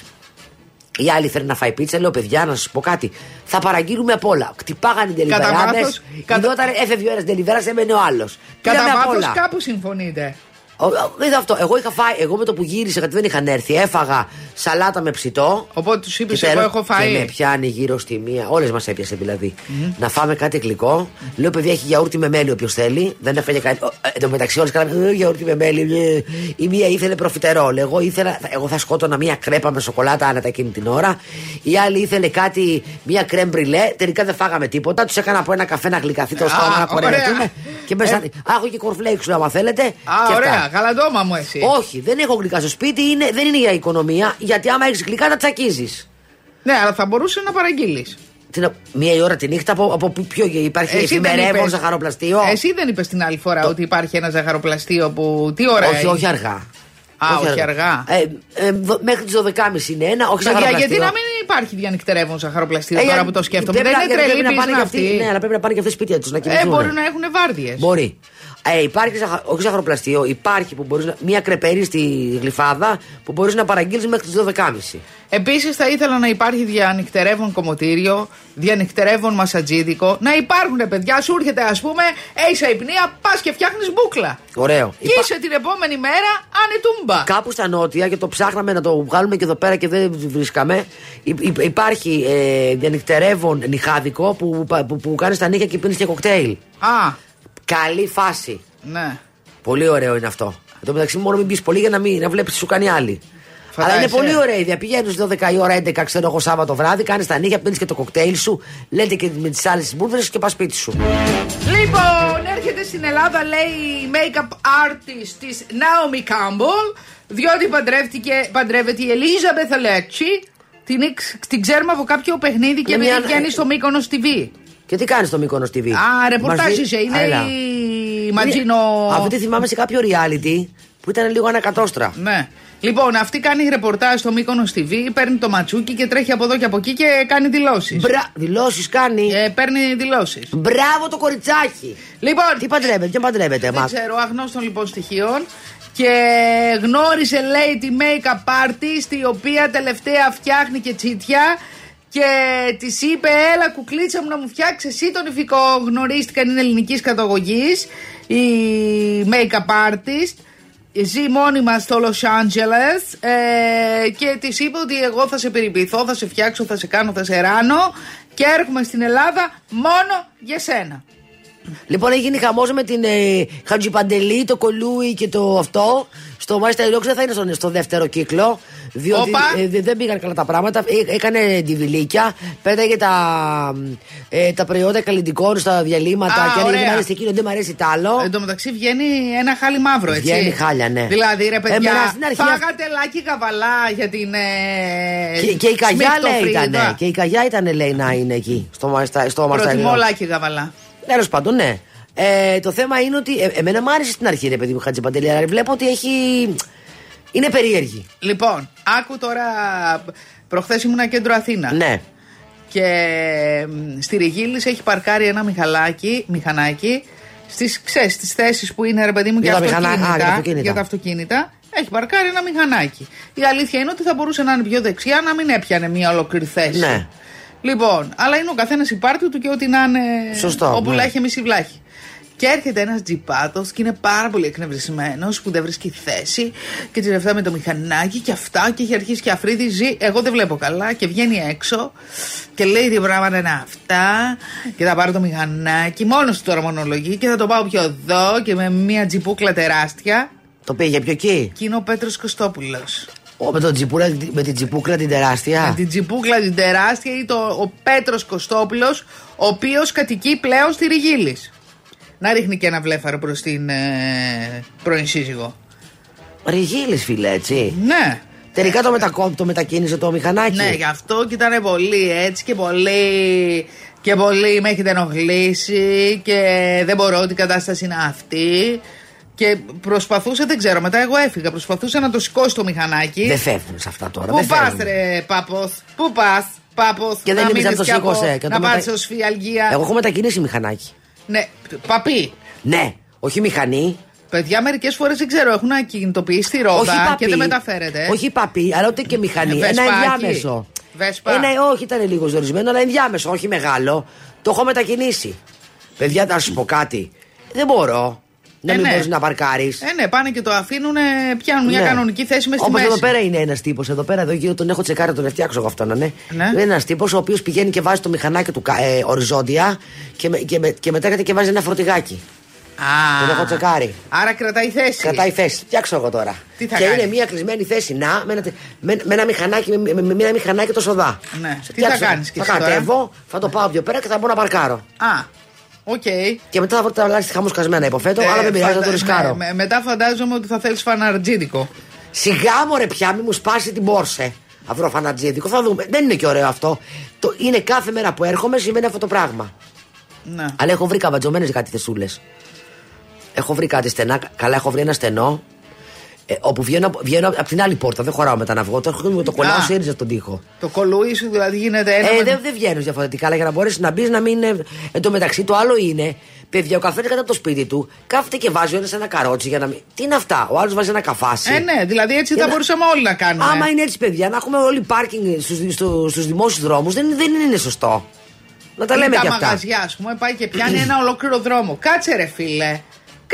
Η άλλη ήθελε να φάει πίτσα. Λέω, παιδιά, να σας πω κάτι. Θα παραγγείλουμε απ' όλα. Κτυπάγανε οι Κατά τελειβεράδε. βάθος, κατα- Γινόταν, έφευγε ο ένας τελειβέρα, έμενε ο άλλος. Κατά απ' βάθος όλα. κάπου συμφωνείτε. Ο- ο- Είδα αυτό. Εγώ είχα φάει, εγώ με το που γύρισα, γιατί δεν είχαν έρθει, έφαγα σαλάτα με ψητό. Οπότε τους είπες: Και Εγώ τέλος- έχω φάει. Και με πιάνει γύρω στη μία. Όλες μας έπιασε δηλαδή. Να φάμε κάτι γλυκό. Λέω, παιδιά, έχει γιαούρτι με μέλι όποιος θέλει. Δεν έφεγε κάτι. Ω, ε, Εν τω μεταξύ, όλες κάναμε «Ε, γιαούρτι με μέλι. ε». Η μία ήθελε προφιτερόλ. Εγώ, ήθελα, εγώ θα σκότωνα μία κρέπα με σοκολάτα άνετα εκείνη την ώρα. Η άλλη ήθελε κάτι, μία κρέμ μπριλέ. Τελικά δεν φάγαμε τίποτα. Τους έκανα από ένα καφέ να γλυκαθεί το Α, στόμα να ωραία. κορεατούμε. Και μέσα. Ε. Α, έχω και κορφλέξ, άμα θέλετε. Α, και ωραία. Αυτά. Γαλαντόμα μου εσύ. Όχι, δεν έχω γλυκά στο σπίτι. Είναι, δεν είναι για οικονομία. Γιατί άμα έχεις γλυκά, τα τσακίζεις. Ναι, αλλά θα μπορούσε να παραγγείλεις. Μία η ώρα τη νύχτα από, από πού- ποιο υπάρχει εφημερεύον ζαχαροπλαστείο. Εσύ δεν είπες την άλλη φορά ότι υπάρχει ένα ζαχαροπλαστείο που. Τι ώρα όχι, είναι; όχι αργά. Α, όχι αργά. Ε, ε, δο- μέχρι τις 12.30 είναι ένα, όχι Παιδιά, ζαχαροπλαστείο. γιατί να μην υπάρχει διανυκτερεύον ζαχαροπλαστείο Ε, τώρα για- που το σκέφτομαι; πρέπει Δεν να- είναι γιατί τρελή πρέπει να πάνε και πίσνα αυτοί- αυτή. Ναι, αλλά πρέπει να πάνε και αυτοί σπίτια τους να Ε, κοιμηθούν. μπορεί να έχουν βάρδιες. Μπορεί. Ε, υπάρχει ζαχα... όχι ζαχαροπλαστείο, υπάρχει που μπορείς να... μια κρεπερή στη γλυφάδα που μπορείς να παραγγείλεις μέχρι τις 12.30. Επίσης, θα ήθελα να υπάρχει διανυκτερεύον κομμωτήριο, διανυκτερεύον μασατζίδικο. Να υπάρχουν παιδιά, σου έρχεται ας πούμε, έχει αϊπνία, πας και φτιάχνεις μπούκλα. Ωραίο. Και Υπά- είσαι την επόμενη μέρα ανετούμπα. Κάπου στα νότια και το ψάχναμε να το βγάλουμε και εδώ πέρα και δεν βρίσκαμε. Υ- υ- υπάρχει ε, διανυκτερεύον νυχάδικο που, που, που, που κάνεις τα νύχια και πίνεις και κοκτέιλ. Α, Καλή φάση. ναι. Πολύ ωραίο είναι αυτό. Εν τω μεταξύ, μόνο μην πεις πολύ για να, μην, να βλέπεις τι σου κάνει άλλη. Φαντάζεσαι. Αλλά είναι πολύ ωραία ιδέα. Πηγαίνεις 12 η ώρα, 11 ξέρω εγώ Σάββατο βράδυ, κάνεις τα νύχια, πίνεις και το κοκτέιλ σου, λέτε και με τις άλλες μπουρδες και πας σπίτι σου. Λοιπόν, έρχεται στην Ελλάδα, λέει η make-up artist της Naomi Campbell, διότι παντρεύτηκε, παντρεύεται η Ελίζα Μπεθαλέτσι. Την, εξ- την ξέρουμε από κάποιο παιχνίδι και Είναι επειδή μια- βγαίνει στο Μύκονος TV. Και τι κάνεις στο Μύκονος TV. Α, ρεπορτάζ Μας δει- είσαι, είναι Έλα. η Ματζίνο. Είναι- Αυτή τη θυμάμαι σε κάποιο reality που ήταν λίγο ανακατόστρα. Ναι. Λοιπόν, αυτή κάνει ρεπορτάζ στο Μύκονος TV, παίρνει το ματσούκι και τρέχει από εδώ και από εκεί και κάνει δηλώσεις. Μπρα... Δηλώσεις κάνει. Ε, παίρνει δηλώσεις. Μπράβο το κοριτσάκι. Λοιπόν, Τι παντρεύεται, ποιον παντρεύεται, Δεν μα. ξέρω, αγνώστων λοιπόν στοιχείων. Και γνώρισε, λέει, τη make-up artist η οποία τελευταία φτιάχνει και τσίτια. Και της είπε, Έλα, κουκλίτσα μου να μου φτιάξεις εσύ τον ηφικό. Γνωρίστηκαν, είναι ελληνικής καταγωγής. Η make-up artist. Ζει μόνιμα στο Los Angeles ε, και της είπε ότι εγώ θα σε περιποιηθώ, θα σε φτιάξω, θα σε κάνω, θα σε ράνω και έρχομαι στην Ελλάδα μόνο για σένα. Λοιπόν, έγινε χαμός με την ε, Χατζιπαντελή, το Κολούι και το αυτό. Στο μάλιστα η δεν θα είναι στο, στο δεύτερο κύκλο. Διότι Όπα. ε, δε- δεν πήγαν καλά τα πράγματα. Ε, έκανε ντιβιλίκια, πέταγε τα, ε, τα προϊόντα καλλιτικών στα διαλύματα. Α, και έλεγε ωραία. δεν μ' αρέσει εκείνο, δεν μ' αρέσει τ' άλλο. Εν τω μεταξύ βγαίνει ένα χάλι μαύρο, έτσι. Βγαίνει χάλια, ναι. Δηλαδή, ρε παιδιά, Εμένα στην αρχή φάγατε λάκι καβαλά για την. Ε, και, και η καγιά λέει σμιχτοφρίδα. ήταν. Και η καγιά ήταν, λέει, να είναι εκεί. Στο, Μαρστα- στο Προτιμώ Μαρσταλιό. λάκι καβαλά. Τέλος πάντων, ναι. Ε, το θέμα είναι ότι. Ε, εμένα μου άρεσε στην αρχή, ρε παιδί μου, Χατζιπαντελή, αλλά βλέπω ότι έχει. Είναι περίεργη. Λοιπόν, άκου τώρα. Προχθές ήμουνα κέντρο Αθήνα. Ναι. Και μ, στη Ριγίλης έχει παρκάρει ένα μηχαλάκι, μηχανάκι στις, ξέρεις, στις θέσεις που είναι ρε παιδί μου Για για, τα μηχανά- αυτοκίνητα, α, για τα αυτοκίνητα. για τα αυτοκίνητα. Έχει παρκάρει ένα μηχανάκι. Η αλήθεια είναι ότι θα μπορούσε να είναι πιο δεξιά, να μην έπιανε μια ολόκληρη θέση. Ναι. Λοιπόν, αλλά είναι ο καθένας η πάρτη του και ό,τι να είναι. Σωστό, Όπου ναι. λάχει μισή βλάχη. Και έρχεται ένας τζιπάτος και είναι πάρα πολύ εκνευρισμένος που δεν βρίσκει θέση και τσιρευτά με το μηχανάκι και αυτά και έχει αρχίσει και αφρίδι. Εγώ δεν βλέπω καλά και βγαίνει έξω και λέει τι πράγματα είναι αυτά και θα πάρω το μηχανάκι. Μόνος του τώρα μονολογεί και θα το πάω πιο εδώ και με μια τζιπούκλα τεράστια. Το πήγε πιο εκεί; Και είναι ο Πέτρος Κωστόπουλος. Ω, με, τον τζιπούρα, με την τζιπούκλα την τεράστια. Με την τσιπούκλα την τεράστια ή το, ο Πέτρος Κωστόπουλος, ο οποίος κατοικεί πλέον στη Ριγίλης. Να ρίχνει και ένα βλέφαρο προς την ε, πρώην σύζυγο. Ριγίλης, φίλε, έτσι. Ναι. Τελικά το, μετακό, το μετακίνησε το μηχανάκι. Ναι, γι' αυτό και ήταν πολύ έτσι και πολύ. Και πολύ με έχετε ενοχλήσει και δεν μπορώ, ότι η κατάσταση είναι αυτή. Και προσπαθούσε, δεν ξέρω, μετά εγώ έφυγα. Προσπαθούσε να το σηκώσει το μηχανάκι. Δεν φεύγουν σε αυτά τώρα. Πού δεν πας, φεύγουν. ρε Πάπος, πού πας, Πάπος; Και δεν να είπες να μείνεις το κι από- σήκωσε, και Να το πάρεις μετα- ως φιαλγία. Εγώ έχω μετακινήσει μηχανάκι. Ναι, παπί. Ναι, όχι μηχανή. Παιδιά, μερικές φορές δεν ξέρω, έχουν ακινητοποιήσει τη ρόδα όχι παπί. και δεν μεταφέρεται. Όχι παπί, αλλά ούτε και μηχανή. Ε, ένα βεσπάκι. ενδιάμεσο. Βεσπά. Ένα, όχι, ήταν λίγο ζορισμένο, αλλά ενδιάμεσο, όχι μεγάλο. Το έχω μετακινήσει. Παιδιά, να σου πω κάτι. Δεν μπορώ να Ε, μην ναι. μπορείς να παρκάρεις. Ε, ναι, πάνε και το αφήνουν, πιάνουν μια κανονική θέση μες στη Όπως μέση. εδώ πέρα είναι ένας τύπος. Εδώ πέρα, εδώ γύρω τον έχω τσεκάρει, τον φτιάξω εγώ αυτόν, ναι. Ναι. Είναι ένας τύπος ο οποίος πηγαίνει και βάζει το μηχανάκι του κα- ε, οριζόντια και, με, και, με, και μετά έρχεται και βάζει ένα φορτηγάκι. Α, Τον έχω τσεκάρει. Άρα κρατάει θέση. Κρατάει θέση. Φτιάξω εγώ τώρα. Τι θα και κάνει; είναι μια κλεισμένη θέση να, με ένα, τε- με, με ένα μηχανάκι, με, με, με ένα μηχανάκι το σοδά. Ναι. Σε Τι θα φτιάξω. κάνεις κι Θα εσύ τώρα; κατέβω, θα το πάω πιο πέρα και θα μπορώ να παρκάρω. Α, οκ. Και μετά θα βρω τα λάθη χαμό σκασμένα, υποθέτω, αλλά δεν πειράζει, θα το φαντα- ρισκάρω. με- με- μετά φαντάζομαι ότι θα θέλεις φαναρτζίδικο. Σιγά μου ρε πια, μη μου σπάσει την πόρσε. Αυρό φανατζίδικο, θα δούμε. Δεν είναι και ωραίο αυτό. Το, είναι κάθε μέρα που έρχομαι συμβαίνει αυτό το πράγμα. Ναι. Αλλά έχω βρει καβατζωμένες κάτι θεσούλες. Έχω βρει κάτι στενά. Καλά, έχω βρει ένα στενό. Ε, όπου βγαίνω, από- βγαίνω από την άλλη πόρτα. Δεν χωράω μετά να βγω. Το έχω με το κολλάω Α. σε ρίζα στον τοίχο. Το κολούι σου δηλαδή γίνεται ένα. Ε, με- δεν δεν βγαίνω διαφορετικά, αλλά για να μπορέσει να μπεις να μην. είναι- Εν τω μεταξύ, το άλλο είναι, παιδιά, ο καθένας κατά το σπίτι του κάθεται και βάζει ο ένας ένα καρότσι για να μην. Τι είναι αυτά, ο άλλος βάζει ένα καφάσι. Ε, ναι, δηλαδή έτσι Για θα να- μπορούσαμε όλοι να κάνουμε. Άμα είναι έτσι, παιδιά, να έχουμε όλοι πάρκινγκ στους στους δημόσιους δρόμους, δεν, δεν είναι σωστό. Να τα Ή λέμε τα και αυτά. μαγαζιά, ας πούμε, πάει και πιάνει ένα ολόκληρο δρόμο. Κάτσε, ρε φίλε.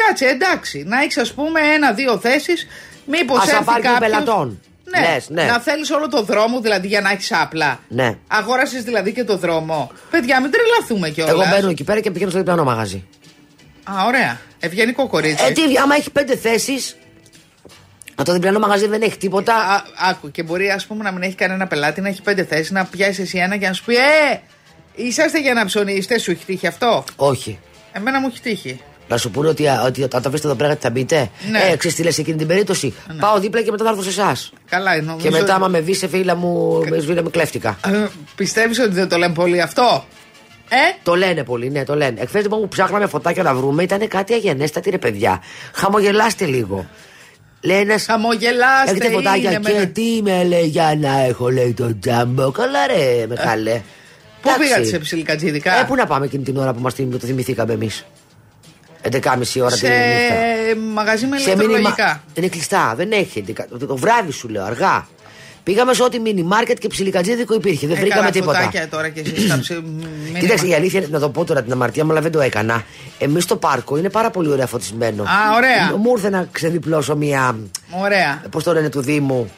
Κάτσε, εντάξει. Να έχεις, ας πούμε, ένα-δύο θέσεις. Μήπως Α, έρθει σαν πάρκινγκ κάποιος- πελατών. Ναι, Λες, ναι. να θέλεις όλο το δρόμο, δηλαδή για να έχεις άπλα. Ναι. Αγόρασες δηλαδή και το δρόμο. Παιδιά, μην τρελαθούμε κιόλας. Εγώ μπαίνω εκεί πέρα και πηγαίνω στο διπλανό μαγαζί. Α, ωραία. Ευγενικό κορίτσι. Ε, τι, άμα έχει πέντε θέσεις. Μα το διπλανό μαγαζί δεν έχει τίποτα. Α, άκου, και μπορεί ας πούμε να μην έχει κανένα πελάτη, να έχει πέντε θέσεις, να πιάσεις εσύ ένα και να σου πει Ε, είσαστε για να ψωνίσετε, σου έχει τύχει αυτό; Όχι. Εμένα μου έχει τύχει. Να σου πούνε ότι, α, ότι όταν το βρείτε εδώ πέρα θα μπείτε; Ναι. Ε, ξέρεις τι λες εκείνη την περίπτωση; Πάω δίπλα και μετά θα έρθω σε εσάς. Καλά, νομίζω. Και μετά, άμα με βρει σε φίλα μου, με σβήνα με κλέφτηκα. Πιστεύεις ότι δεν το λένε πολύ αυτό; Ε, Το λένε πολύ, ναι, το λένε. Εχθές λοιπόν που ψάχναμε φωτάκια να βρούμε ήταν κάτι αγενέστατη ρε παιδιά. Χαμογελάστε λίγο. Λέει ένα. χαμογελάστε. Έχετε φωτάκια είναι και με- τι με λέει για να έχω λέει το τζάμπο. Καλά ρε, μεγάλε. Πού Εντάξει. πήγατε σε ψιλικατζίδικα; Ε, πού να πάμε εκείνη την ώρα που μας θυμ- το θυμηθήκαμε εμείς; 11.30 ώρα σε τη νύχτα. μαγαζί με Σε ηλεκτρολογικά. μήνυμα. Είναι κλειστά, δεν έχει. Το, το βράδυ σου λέω, αργά. Πήγαμε σε ό,τι μίνι μάρκετ και ψιλικατζίδικο υπήρχε. Δεν Ε, βρήκαμε καλά, τίποτα. φωτάκια τώρα και εσείς στα ψι- μήνυμα. Κοίταξε, η αλήθεια είναι να το πω τώρα την αμαρτία μου, αλλά δεν το έκανα. Εμείς στο πάρκο είναι πάρα πολύ ωραία φωτισμένο. Α, ωραία. Μου ήρθε να ξεδιπλώσω μια. Ωραία. Πώς το λένε του Δήμου.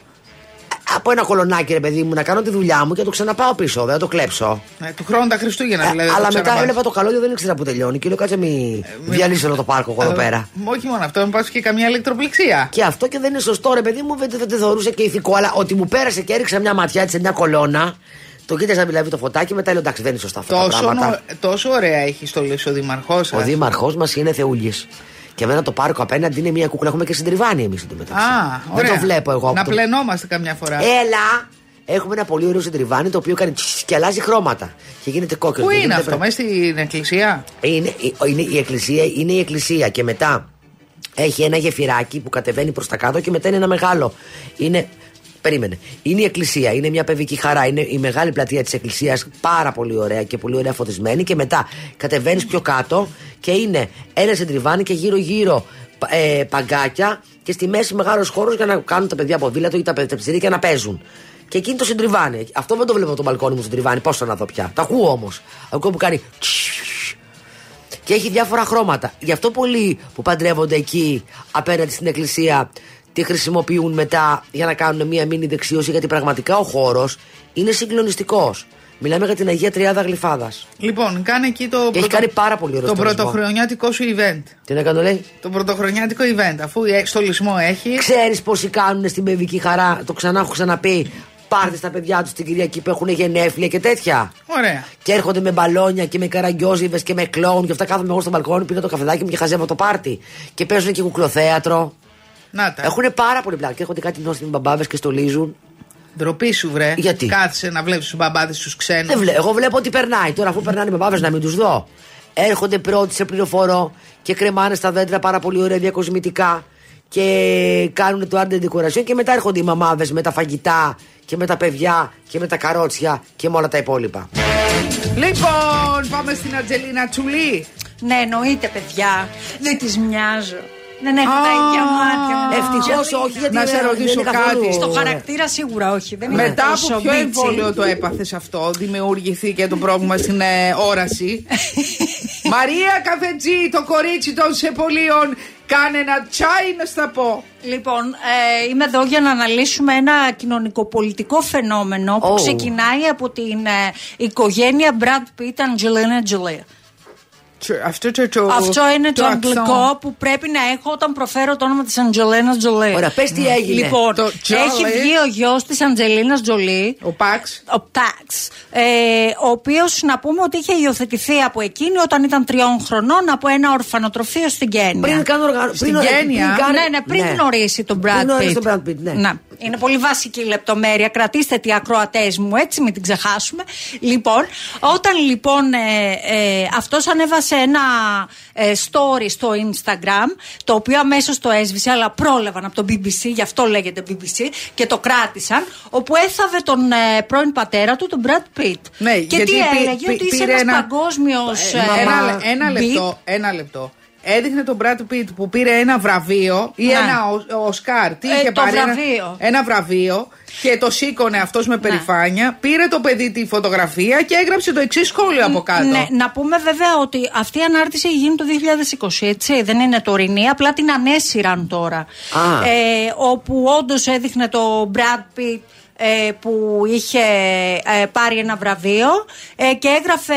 Από ένα κολονάκι, ρε παιδί μου, να κάνω τη δουλειά μου και να το ξαναπάω πίσω. Δεν θα το κλέψω. Ε, του χρόνου τα Χριστούγεννα Ε, δηλαδή. θα αλλά το μετά ξαναπάς. έβλεπα το καλώδιο, δεν ήξερα που τελειώνει. Και λέω, κάτσε μη μη- διαλύσω όλο το πάρκο εγώ εδώ Ε, πέρα. Όχι μόνο αυτό, μην πα και καμιά ηλεκτροπληξία. Και αυτό και δεν είναι σωστό, ρε παιδί μου, δεν, δεν το θεωρούσε και ηθικό. Αλλά ότι μου πέρασε και έριξα μια ματιά έτσι σε μια κολόνα. Το κοίταζα δηλαδή το φωτάκι, μετά λέω εντάξει, δεν είναι σωστά αυτά τα Τόσο, πράγματα. νο- τόσο ωραία έχει στολίσει ο Δήμαρχό σας. Ο δήμαρχό μας είναι θεούλης. Και εμένα το πάρκο απέναντι είναι μια κούκλα. Έχουμε και συντριβάνι εμείς εντωμεταξύ. Α, δεν ωραία. το βλέπω εγώ. Να από το- πλενόμαστε καμιά φορά. Έλα! Έχουμε ένα πολύ ωραίο συντριβάνι το οποίο κάνει τσις και αλλάζει χρώματα. Και γίνεται κόκκινο. Πού και είναι γίνεται αυτό, πρα- μέσα στην εκκλησία. Είναι, είναι, η εκκλησία, είναι η εκκλησία και μετά έχει ένα γεφυράκι που κατεβαίνει προς τα κάτω και μετά είναι ένα μεγάλο. Είναι, περίμενε, είναι η εκκλησία, είναι μια παιδική χαρά, είναι η μεγάλη πλατεία της εκκλησίας πάρα πολύ ωραία και πολύ ωραία φωτισμένη και μετά κατεβαίνεις πιο κάτω και είναι ένα σεντριβάνι και γύρω γύρω ε, παγκάκια και στη μέση μεγάλος χώρος για να κάνουν τα παιδιά ποδήλατο ή τα, παι- τα ψηρίκια να παίζουν. Και εκείνη το συντριβάνι. Αυτό δεν το βλέπω από το μπαλκόνι μου συντριβάνι. Πώ να δω πια. Το ακούω όμως. Ακούω που κάνει. Και έχει διάφορα χρώματα. Γι' αυτό πολλοί που παντρεύονται εκεί απέναντι στην εκκλησία τη χρησιμοποιούν μετά για να κάνουν μία μήνυ δεξίωση γιατί πραγματικά ο χώρος είναι συγκλονιστικός. Μιλάμε για την Αγία Τριάδα Γλυφάδας. Λοιπόν, κάνε εκεί το. έχει κάνει πάρα πολύ ωραίο Το στολισμό. πρωτοχρονιάτικό σου event. Τι να κάνω, λέει; Το πρωτοχρονιάτικο event. Αφού ε, στολισμό έχει. Ξέρεις πόσοι κάνουν στην παιδική χαρά, το ξανά έχω ξαναπεί. Πάρτε στα παιδιά τους την Κυριακή που έχουν γενέθλια και τέτοια. Ωραία. Και έρχονται με μπαλόνια και με καραγκιόζιβες και με κλόουν και αυτά κάθομαι εγώ στο μπαλκόνι, πίνω το καφεδάκι μου και χαζεύω το πάρτι. Και παίζουν και κουκλοθέατρο. Να τα. Έχουν πάρα πολύ πλάκα. Και έρχονται κάτι νόστιμοι μπαμπάδες και στολίζουν. Ντροπή σου, βρε. Γιατί; Κάθισε να βλέπεις τους μπαμπάδες τους ξένους. Δεν βλέ, εγώ βλέπω ότι περνάει. Τώρα, αφού περνάνε οι μπαμπάδες, να μην τους δω. Έρχονται πρώτοι σε πληροφορώ και κρεμάνε στα δέντρα πάρα πολύ ωραία διακοσμητικά και κάνουν το άρντε decoration και μετά έρχονται οι μαμάδες με τα φαγητά και με τα παιδιά και με τα καρότσια και με όλα τα υπόλοιπα. Λοιπόν, πάμε στην Ατζελίνα Τσουλή. Ναι, εννοείται, παιδιά. Δεν της μοιάζω. Δεν έχω τα Α, ίδια μάτια μου. Ευτυχώς όχι, γιατί Να σε δεν- ρωτήσω δεν είναι καθόλου- κάτι. Στο χαρακτήρα σίγουρα όχι. Δεν είναι Μετά τόσο από ποιο μπίτσι. εμβόλιο το έπαθες αυτό, δημιουργήθηκε το πρόβλημα στην ε, όραση; Μαρία Καφετζή, το κορίτσι των Σεπολίων, κάνε ένα τσάι να στα πω. Λοιπόν, ε, είμαι εδώ για να αναλύσουμε ένα κοινωνικοπολιτικό φαινόμενο που Oh. ξεκινάει από την ε, οικογένεια Brad Pitt Angelina Jolie. Τσο- Αυτό, το, το, Αυτό είναι το, accent. αγγλικό που πρέπει να έχω όταν προφέρω το όνομα της Angelina Jolie. Ωραία, πες τι έγινε. Λοιπόν, Το έχει Jolie. βγει ο γιος της Angelina Jolie Ο Παξ. ο Παξ, ε, ο οποίος να πούμε ότι είχε υιοθετηθεί από εκείνη όταν ήταν τριών χρονών από ένα ορφανοτροφείο στην Κένια. Πριν κάνω οργανώ. Στην Γένεια. ναι, ναι, πριν γνωρίσει τον Brad Πριν γνωρίσει Pitt. τον Brad Pitt, ναι. Να, είναι πολύ βασική λεπτομέρεια. Κρατήστε τη ακροατές μου, έτσι, μην την ξεχάσουμε. Λοιπόν, όταν λοιπόν ε, ε, αυτός ανέβασε ένα ε, story στο Instagram, το οποίο αμέσως το έσβησε, αλλά πρόλαβαν από το BBC, γι' αυτό λέγεται BBC, και το κράτησαν, όπου έθαβε τον ε, πρώην πατέρα του, τον Brad Pitt. Ναι, και γιατί τι πή- έλεγε, πή- ότι είσαι πήρε ένας ένα- παγκόσμιος. Ε, ένα, ένα λεπτό, ένα λεπτό. Έδειχνε τον Brad Pitt που πήρε ένα βραβείο ή Ναι. ένα ο- Οσκάρ. Τι Ε, είχε το πάρει, ένα- βραβείο. Ένα, βραβείο και το σήκωνε αυτός με περηφάνεια. Πήρε το παιδί τη φωτογραφία και έγραψε το εξής σχόλιο από κάτω. Ναι, να πούμε βέβαια ότι αυτή η ανάρτηση έχει γίνει το 2020, έτσι. Δεν είναι τωρινή, απλά την ανέσυραν τώρα. Α. Ε, όπου όντως έδειχνε το Brad Pitt ε, που είχε ε, πάρει ένα βραβείο ε, και έγραφε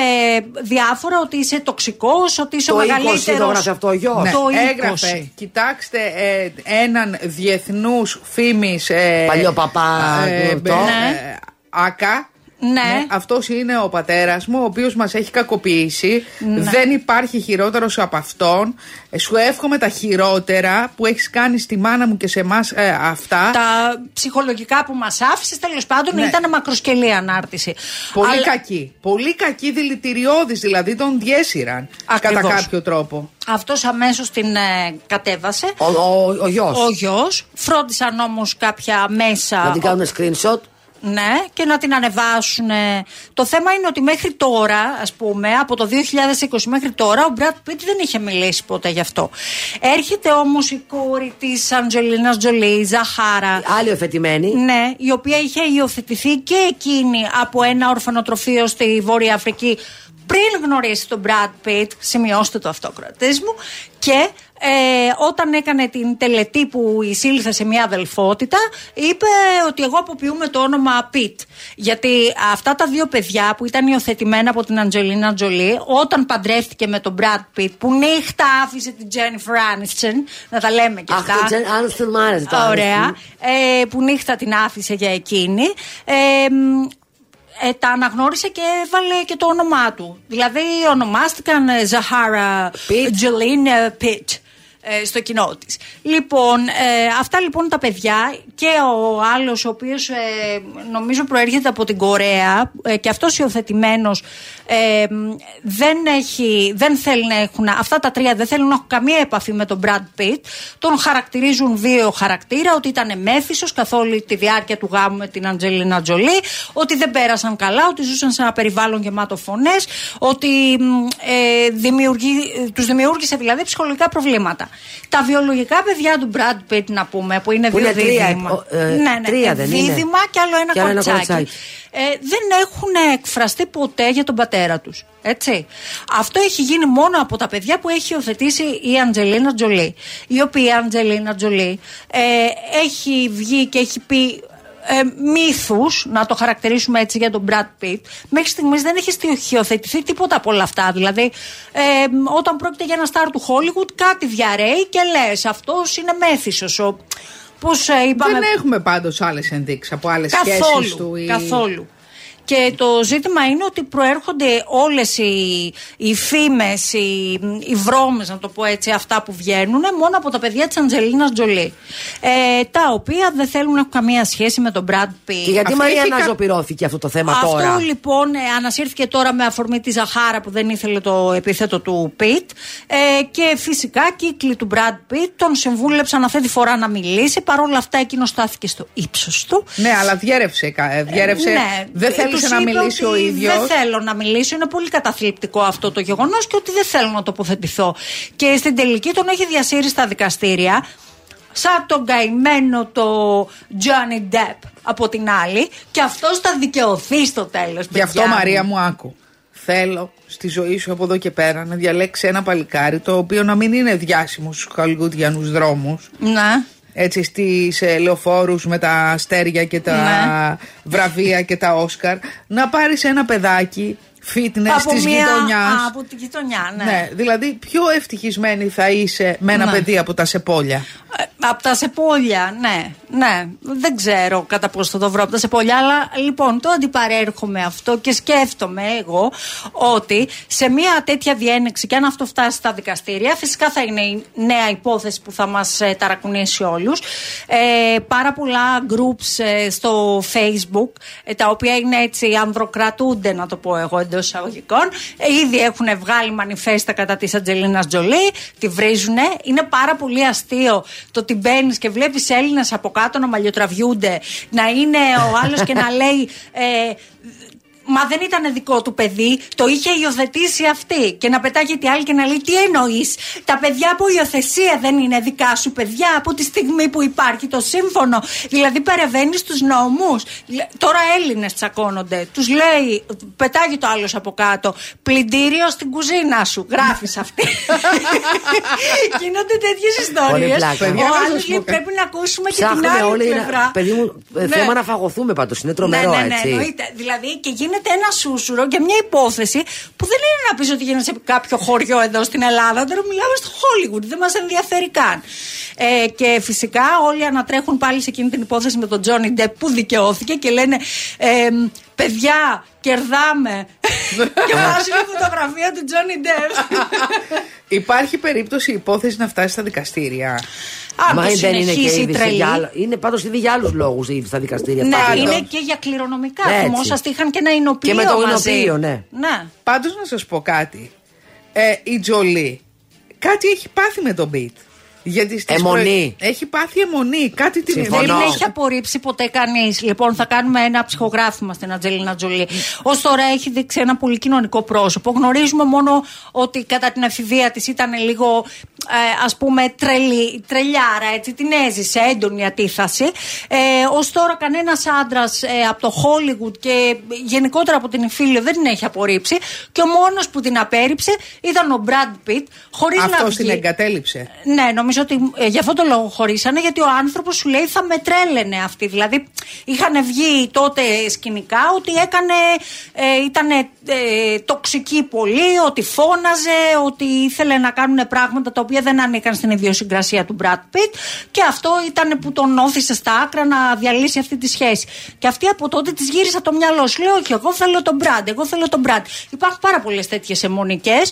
διάφορα ότι είσαι τοξικός, ότι είσαι Το ο 20 μεγαλύτερος. το έγραφε αυτό ο γιος. Ναι, Το 20. έγραφε, κοιτάξτε ε, έναν διεθνούς φήμης ε, Παλιό παπά, ε, γνωστό. ε, Ναι. Άκα Ναι. αυτός είναι ο πατέρας μου, ο οποίος μας έχει κακοποιήσει. Δεν υπάρχει χειρότερος από αυτόν. Ε, σου εύχομαι τα χειρότερα που έχεις κάνει στη μάνα μου και σε εμάς αυτά. Τα ψυχολογικά που μας άφησες, τέλος πάντων, Ναι. ήταν μακροσκελή ανάρτηση. Πολύ Αλλά- κακή. Πολύ κακή δηλητηριώδης, δηλαδή τον διέσυραν κατά Ακριβώς. κάποιο τρόπο. Αυτός αμέσως την ε, κατέβασε. Ο, ο, ο γιος. Ο γιος. Φρόντισαν όμως κάποια μέσα. Να την κάνουν screenshot. Ναι, και να την ανεβάσουν. Το θέμα είναι ότι μέχρι τώρα, ας πούμε, από το 2020 μέχρι τώρα, ο Brad Pitt δεν είχε μιλήσει ποτέ γι' αυτό. Έρχεται όμως η κόρη της Αντζελίνα Τζολί, η Ζαχάρα. Άλλη εφετημένη. Ναι, η οποία είχε υιοθετηθεί και εκείνη από ένα ορφανοτροφείο στη Βόρεια Αφρική πριν γνωρίσει τον Brad Pitt, σημειώστε το αυτό κρατές μου, και ε, όταν έκανε την τελετή που εισήλθε σε μια αδελφότητα, είπε ότι εγώ αποποιούμε το όνομα Pitt. Γιατί αυτά τα δύο παιδιά που ήταν υιοθετημένα από την Αντζελίνα Τζολί, όταν παντρεύτηκε με τον Brad Pitt, που νύχτα άφησε την Jennifer Aniston, να τα λέμε και Αχ, αυτά. το Τζεν Άνστον μ' άρεσε το Ωραία. Aniston. Ε, που νύχτα την άφησε για εκείνη. Ε, μ, ε, τα αναγνώρισε και έβαλε και το όνομά του. Δηλαδή ονομάστηκαν ε, Ζαχάρα Pitt. Τζελίν Πιτ ε, στο κοινό της. Λοιπόν, ε, αυτά λοιπόν τα παιδιά και ο άλλος, ο οποίος νομίζω προέρχεται από την Κορέα ε, και αυτός υιοθετημένος ε, μ, δεν, έχει, δεν θέλει να έχουν. Αυτά τα τρία δεν θέλουν να έχουν καμία επαφή με τον Brad Pitt. Τον χαρακτηρίζουν βίαιο χαρακτήρα, ότι ήταν μέθησος καθ' όλη τη διάρκεια του γάμου με την Αντζελίνα Τζολί, ότι δεν πέρασαν καλά, ότι ζούσαν σε ένα περιβάλλον γεμάτο φωνές, ότι μ, ε, δημιουργεί, τους δημιούργησε δηλαδή ψυχολογικά προβλήματα. Τα βιολογικά παιδιά του Brad Pitt, να πούμε, που είναι Που δύο είναι τρία, δίδυμα. ε, ε, ναι, ναι, τρία δεν είναι. δίδυμα και άλλο ένα Και άλλο ένα κοριτσάκι. κοριτσάκι. Ε, δεν έχουν εκφραστεί ποτέ για τον πατέρα τους. Έτσι. Αυτό έχει γίνει μόνο από τα παιδιά που έχει υιοθετήσει η Αντζελίνα Τζολί. Η οποία Αντζελίνα Τζολί ε, έχει βγει και έχει πει ε, μύθους, να το χαρακτηρίσουμε έτσι για τον Brad Pitt, μέχρι στιγμής δεν έχει στοιχειοθετηθεί τίποτα από όλα αυτά. Δηλαδή, ε, όταν πρόκειται για ένα στάρ του Hollywood, κάτι διαρρέει και λες, αυτός είναι μέθησος. Ο, πώς ε, είπαμε... Δεν έχουμε πάντως άλλες ενδείξεις από άλλες σχέσεις Καθόλου. του. ή- Καθόλου. Και το ζήτημα είναι ότι προέρχονται όλες οι, οι φήμες, οι, οι βρώμες, να το πω έτσι, αυτά που βγαίνουν μόνο από τα παιδιά της Αντζελίνας Τζολί. Ε, τα οποία δεν θέλουν να έχουν καμία σχέση με τον Brad Pitt. Και γιατί Αυτή Μαρία έχει κα- αναζωπηρώθηκε αυτό το θέμα Αυτό τώρα; λοιπόν ε, ανασύρθηκε τώρα με αφορμή τη Ζαχάρα που δεν ήθελε το επίθετο του Πιτ. Ε, και φυσικά κύκλοι του Brad Pitt τον συμβούλεψαν αυτή τη φορά να μιλήσει. Παρ' όλα αυτά εκείνος στάθηκε στο ύψος του. Ναι, αλλά διέρευσε. κα- ε, διέρευσε Ναι, δεν ε, θέλησε τους να είπε μιλήσει ο ότι ίδιος. Δεν θέλω να μιλήσω. Είναι πολύ καταθλιπτικό αυτό το γεγονός και ότι δεν θέλω να τοποθετηθώ. Και στην τελική τον έχει διασύρει στα δικαστήρια. Σαν τον καημένο το Johnny Depp από την άλλη. Και αυτός θα δικαιωθεί στο τέλος. Γι' αυτό, Μαρία μου, άκου. Θέλω στη ζωή σου από εδώ και πέρα να διαλέξει ένα παλικάρι το οποίο να μην είναι διάσημος στους χαλγούτιανου δρόμους. Ναι. Έτσι στις ε, λεωφόρους με τα αστέρια και τα Ναι. βραβεία και τα Όσκαρ να πάρεις ένα παιδάκι fitness από της μια- γειτονιάς Α, από τη γειτονιά, ναι. Ναι, δηλαδή πιο ευτυχισμένη θα είσαι με ένα Ναι. παιδί από τα σεπόλια. από τα σεπόλια, ναι. Ναι, δεν ξέρω κατά πώς θα το βρω από τα σεπόλια, αλλά λοιπόν το αντιπαρέρχομαι αυτό και σκέφτομαι εγώ ότι σε μια τέτοια διένεξη και αν αυτό φτάσει στα δικαστήρια, φυσικά θα είναι η νέα υπόθεση που θα μας ταρακουνήσει όλους. Ε, πάρα πολλά groups ε, στο Facebook, ε, τα οποία είναι έτσι ανδροκρατούνται, να το πω εγώ εντό εισαγωγικών. Ε, ήδη έχουν βγάλει μανιφέστα κατά της Ατζελίνα Τζολί, τη βρίζουνε. Είναι πάρα πολύ αστείο το ότι μπαίνεις και βλέπεις Έλληνες από κάτω να μαλλιοτραβιούνται, να είναι ο άλλος και να λέει. Ε, Μα δεν ήταν δικό του παιδί, το είχε υιοθετήσει αυτή. Και να πετάγεται η άλλη και να λέει: Τι εννοείς, Τα παιδιά από υιοθεσία δεν είναι δικά σου παιδιά από τη στιγμή που υπάρχει το σύμφωνο. Δηλαδή παρεμβαίνει στου νόμους. Τώρα Έλληνες τσακώνονται. Τους λέει: Πετάγει το άλλος από κάτω. Πλυντήριο στην κουζίνα σου. Γράφεις αυτή. Γίνονται τέτοιες Πολύ ιστορίες. πλάκα. Παιδιά, Ο να άλλος σας λέει: πω Πρέπει να ακούσουμε και την Ψάχνουμε άλλη όλοι να. πλευρά. Παιδί μου, ε, Ναι. θέμα να φαγωθούμε πάντως. Είναι τρομερό ναι, ναι, ναι, έτσι. εννοείται. Δηλαδή και γίνεται ένα σούσουρο για μια υπόθεση που δεν είναι να πεις ότι γίνεται σε κάποιο χωριό εδώ στην Ελλάδα. Τώρα μιλάμε στο Hollywood, δεν μας ενδιαφέρει καν. Ε, και φυσικά όλοι ανατρέχουν πάλι σε εκείνη την υπόθεση με τον Τζόνι Ντεπ που δικαιώθηκε και λένε ε, παιδιά, κερδάμε. και βάζουν φωτογραφία του Τζόνι Ντεπ. Υπάρχει περίπτωση η υπόθεση να φτάσει στα δικαστήρια; Αν Μα το δεν είναι και συνεχίσει ήδη σε τρελή. για άλλα- Είναι πάντως ήδη για άλλους λόγους ήδη στα δικαστήρια. Ναι, αυτά. είναι και για κληρονομικά. Έτσι. Θυμόσαστε, είχαν και ένα εινοποιείο Και με το μαζί. εινοποιείο, ναι. ναι. Πάντως να σας πω κάτι. Ε, η Τζολί κάτι έχει πάθει με τον Μπιτ. Γιατί στις Αιμονή. Έχει πάθει αιμονή. Κάτι την Συμφωνώ. Δεν Φωνώ. έχει απορρίψει ποτέ κανείς. Λοιπόν, θα κάνουμε ένα ψυχογράφημα στην Ατζελίνα Τζολί. Ω τώρα έχει δείξει ένα πολύ κοινωνικό πρόσωπο. Γνωρίζουμε μόνο ότι κατά την εφηβεία της ήταν λίγο, ε, ας πούμε, τρελή, τρελιάρα, έτσι. Την έζησε, έντονη αντίθαση. Ε, Ω τώρα, κανένας άντρας ε, από το Hollywood και γενικότερα από την Ιφίλιο δεν την έχει απορρίψει. Και ο μόνος που την απέρριψε ήταν ο Brad Pitt, χωρίς να Αυτός βγει. την εγκατέλειψε. Ναι, νομίζω ότι ε, γι' αυτό το λόγο χωρίσανε, γιατί ο άνθρωπος σου λέει θα με τρέλαινε αυτή. Δηλαδή, είχαν βγει τότε σκηνικά ότι έκανε, ε, ήταν τοξική πολύ, ότι φώναζε, ότι ήθελε να κάνουν πράγματα τα οποία δεν ανήκαν στην ιδιοσυγκρασία του Brad Pitt και αυτό ήταν που τον όθησε στα άκρα να διαλύσει αυτή τη σχέση. Και αυτή από τότε της γύρισε το μυαλό σου. Λέει, Όχι, εγώ θέλω τον Brad, εγώ θέλω τον Brad. Υπάρχουν πάρα πολλές τέτοιες αιμονικές.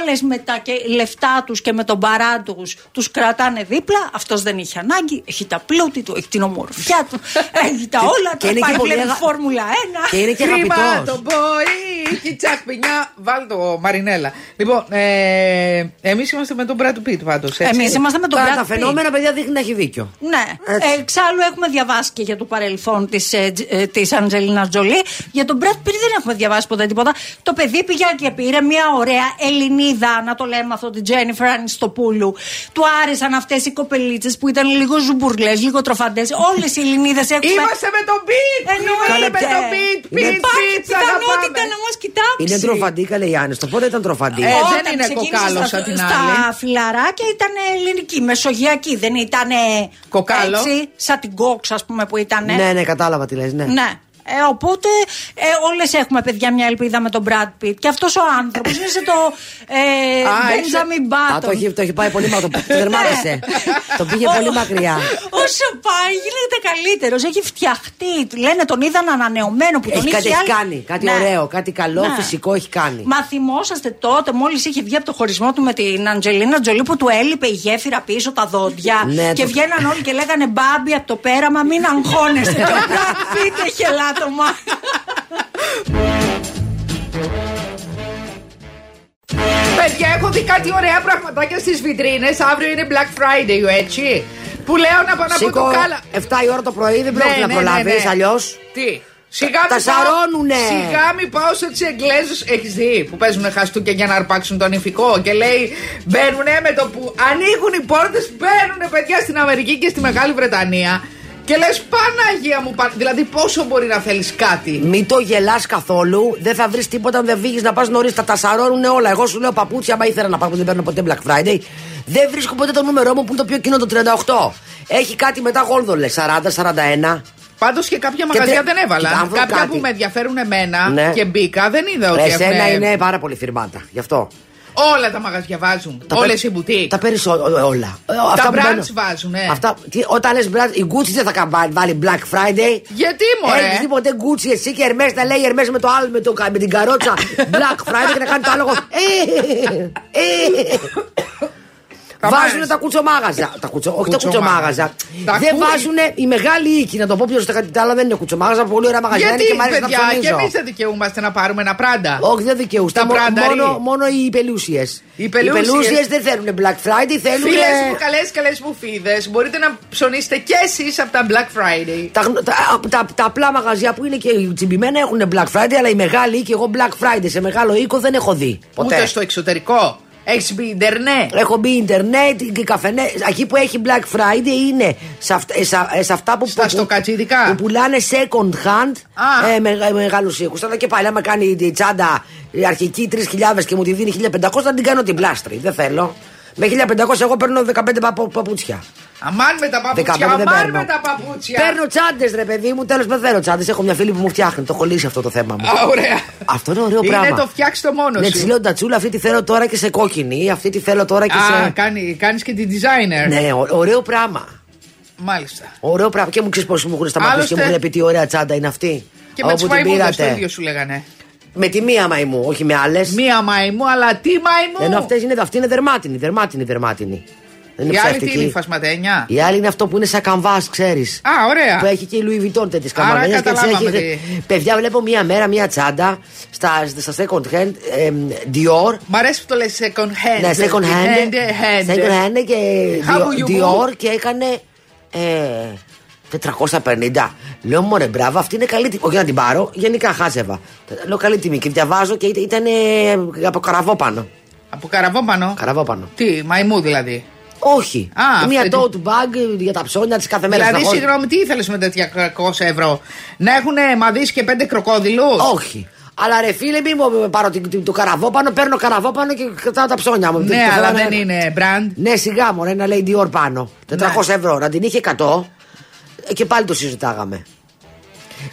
Άλλες με τα και- λεφτά τους και με τον παρά τους τους κρατάνε δίπλα. Αυτός δεν είχε ανάγκη. Έχει τα πλούτη του, έχει την ομορφιά του, έχει τα όλα και του. είναι και Πάει πολύ βλέπει αγα- Φόρμουλα 1. Και είναι και Χρήμα αγαπητός. το μπορεί, κιτσάκ πινιά, βάλ το Μαρινέλα. Λοιπόν, ε, εμείς είμαστε με τον Brad Pitt πάντως, έτσι. Εμείς είμαστε με τον Τώρα Brad τα Pitt. φαινόμενα, παιδιά, δείχνει να έχει δίκιο. Ναι. Έτσι. Ε, εξάλλου έχουμε διαβάσει και για το παρελθόν της ε, της Αντζελίνα Τζολί. Για τον Brad Pitt δεν έχουμε διαβάσει ποτέ τίποτα. Το παιδί πήγε και πήρε μια ωραία Ελληνίδα, να το λέμε αυτό, την Τζένιφερ Ανιστοπούλου. Του άρεσαν αυτές οι κοπελίτσες που ήταν λίγο ζουμπουρλές, λίγο τροφαντές. Όλες οι Ελληνίδες έχουμε. Είμαστε με τον Pitt! Εννοείται. Είμαστε με τον Pitt! Είναι- Pitt, Υπάρχει Pitt, σ' πιθανότητα αγαπάμε. να μα κοιτάξει. Είναι τροφαντή, καλέ η Άννη. Το πότε ήταν τροφαντή; Ε, δεν Όταν είναι ξεκίνησε κοκάλο στα- σαν την Στα άλλη. φυλάδια καθαρά και ήταν ελληνική, μεσογειακή. Δεν ήταν Κοκάλο. έτσι, σαν την κόξ, ας πούμε, που ήταν. Ναι, ναι, κατάλαβα τι λες, ναι. Ναι. Ε, οπότε ε, όλες έχουμε παιδιά μια ελπίδα με τον Brad Pitt. Και αυτός ο άνθρωπος είναι σε το ε, Α, Benjamin Α, Button. το έχει, το έχει πάει πολύ μακριά. Το, το τερμάτισε. το πήγε πολύ μακριά. Όσο πάει, γίνεται καλύτερος. Έχει φτιαχτεί. Λένε τον είδαν ανανεωμένο που τον Έχει είχε κάτι έχει άλλη- κάνει. Κάτι Ναι. ωραίο, κάτι καλό, Ναι. φυσικό έχει κάνει. Μα θυμόσαστε τότε, μόλις είχε βγει από το χωρισμό του με την Αντζελίνα Τζολί που του έλειπε η γέφυρα πίσω τα δόντια. Ναι, και το- βγαίναν όλοι και λέγανε Μπάμπι από το πέραμα, μην αγχώνεστε. και ο Brad Pitt έχει ελάττωμα. Παιδιά, έχω δει κάτι ωραία πραγματάκια στις βιτρίνες. Αύριο είναι Black Friday, έτσι. Που λέω να πάω να πω Σήκω το κάλα. 7 η ώρα το πρωί, δεν Ναι, πρόκειται να ναι, προλάβεις, ναι, ναι. αλλιώς. Τι; Σιγά Τα μη πάω- σαρώνουνε. Σιγά μην πάω σε του Εγγλέζους. Έχεις δει που παίζουν χαστούκια για να αρπάξουν τον ηφικό. Και λέει μπαίνουνε με το που ανοίγουν οι πόρτες, μπαίνουνε παιδιά στην Αμερική και στη Μεγάλη Βρετανία. Και λες Παναγία μου, πα- δηλαδή πόσο μπορεί να θέλεις κάτι; Μην το γελάς καθόλου, δεν θα βρεις τίποτα αν δεν βγει να πας νωρίς. Θα τα σαρώνουν όλα. Εγώ σου λέω παπούτσια, άμα ήθελα να πάω που δεν παίρνω ποτέ Black Friday. Δεν βρίσκω ποτέ το νούμερό μου που είναι το πιο κοινό το 38. Έχει κάτι μετά γόλδολε 40-41. Πάντως και κάποια Και μαγαζιά τε- δεν έβαλα. Κοίτα, αν βρω Κάποια κάτι. που με ενδιαφέρουν εμένα Ναι. και μπήκα δεν είδα ότι Εσένα έχουνε- είναι πάρα πολύ φιρμάτα. Γι' αυτό. Όλα τα μαγαζιά βάζουν. Τα Όλες πε- οι μπουτίκ. Τα περισσότερα όλα. Ε, αυτά που brands μπαίνουν- βάζουν, ε. Αυτά, τι, όταν λες brands, η Gucci δεν θα κα- βάλει Black Friday. Γιατί μωρέ; Έχεις δει ποτέ Gucci εσύ και Hermes να λέει Hermes με το άλλο, με, το, με την καρότσα Black Friday και να κάνει το άλογο; Ε, ε. Τα Βάζουν βάζεις. τα κουτσομάγαζα. Τα κουτσο, όχι τα Κουτσομάγαζα. κουτσομάγαζα. Τα δεν κου- βάζουν οι μεγάλοι οίκοι. Να το πω ποιος τα άλλα δεν είναι κουτσομάγαζα. Πολύ ωραία μαγαζιά είναι Γιατί και μ' αρέσει να παιδιά, και ψωνίζω. εμείς δεν δικαιούμαστε να πάρουμε ένα πράντα. Όχι, δεν δικαιούστε. Τα Μο- πρανταρί. μόνο, μόνο οι πελούσιε. Οι πελούσιες. δεν θέλουν Black Friday, θέλουν. Φίλες μου, καλές καλές μου φίδες, μπορείτε να ψωνίσετε κι εσείς από τα Black Friday. Τα, γνω- τα, τα, τα απλά μαγαζιά που είναι και τσιμπημένα έχουν Black Friday, αλλά οι μεγάλοι και εγώ Black Friday σε μεγάλο οίκο δεν έχω δει. Ποτέ. Ούτε στο εξωτερικό. Έχεις μπει Ιντερνετ. Έχω μπει ίντερνετ και καφενέ. Εκεί που έχει Black Friday είναι σε, αυτα, ε, σε, ε, σε αυτά που, Στα που, στοκατσίδικα. που πουλάνε second hand Α. ε, με, με μεγάλους οίκους. Αλλά και πάλι, άμα κάνει τη τσάντα η αρχική 3.000 και μου τη δίνει 1.500, θα την κάνω την πλάστρη. Δεν θέλω. Με 1.500 εγώ παίρνω 15 παπου- παπούτσια. Αμάν με τα παπούτσια, 15 δεν αμάν παίρνω. με τα παπούτσια. Παίρνω τσάντες, ρε παιδί μου, τέλος δεν θέλω τσάντες. Έχω μια φίλη που μου φτιάχνει. Το έχω λύσει αυτό το θέμα μου. Α, ωραία. Αυτό είναι ωραίο Είναι πράγμα. το φτιάξεις το μόνος Ναι, σου. τη λέω τατσούλα, αυτή τη θέλω τώρα και σε κόκκινη. Αυτή τη θέλω τώρα και Α, σε. κάνει, κάνεις και την designer. Ναι, ω- ωραίο πράγμα. Μάλιστα. Ωραίο πράγμα. Και μου ξέρεις πώ μου έχουν σταματήσει και μου Άλλωστε- έχουν πει τι ωραία τσάντα είναι αυτή. Και με Όπου τι την μαϊμούδες το πήρατε. ίδιο σου λέγανε. Με τη μία μαϊμού, όχι με άλλες. Μία μαϊμού, αλλά τι μαϊμού; Ενώ αυτές είναι, αυτή είναι δερμάτινη, δερμάτινη, δερμάτινη. Δεν είναι Η άλλη τι ψεύτικη. είναι, η φασματένια; Η άλλη είναι αυτό που είναι σαν καμβάς, ξέρεις. Α, ωραία. Που έχει και η Louis Vuitton τέτοιες Άρα καμπανιέ. Και τις καταλάβαμε έχει... Παιδιά, βλέπω μία μέρα μία τσάντα στα, στα second hand εμ, Dior. Μ' αρέσει που το λες second hand. Ναι, second hand. hand. Second hand και How Dior, you Dior και έκανε ε, 450. Λέω μωρέ, μπράβο, αυτή είναι καλή τιμή. Όχι να την πάρω, γενικά χάζευα. Λέω καλή τιμή και διαβάζω και ήταν, ήταν ε, από καραβόπανο. Από καραβόπανο; Καραβόπανο. Τι, μαϊμού δηλαδή; Όχι. Α, Μια αυτή- tote bag για τα ψώνια της κάθε μέρα. Δηλαδή, στα χώρια. συγγνώμη, τι ήθελες με τέτοια 300 ευρώ; Να έχουν μαδίσει και πέντε κροκόδιλου. Όχι. Αλλά ρε φίλε, μην μου πάρω την- την- το καραβόπανο, παίρνω καραβόπανο και κρατάω τα ψώνια μου. Ναι, Το αλλά θέλω να- δεν είναι brand. Ναι, σιγά μου, ένα λέει Dior πάνω. 400 ευρώ. Να την είχε 100 ε, και πάλι το συζητάγαμε.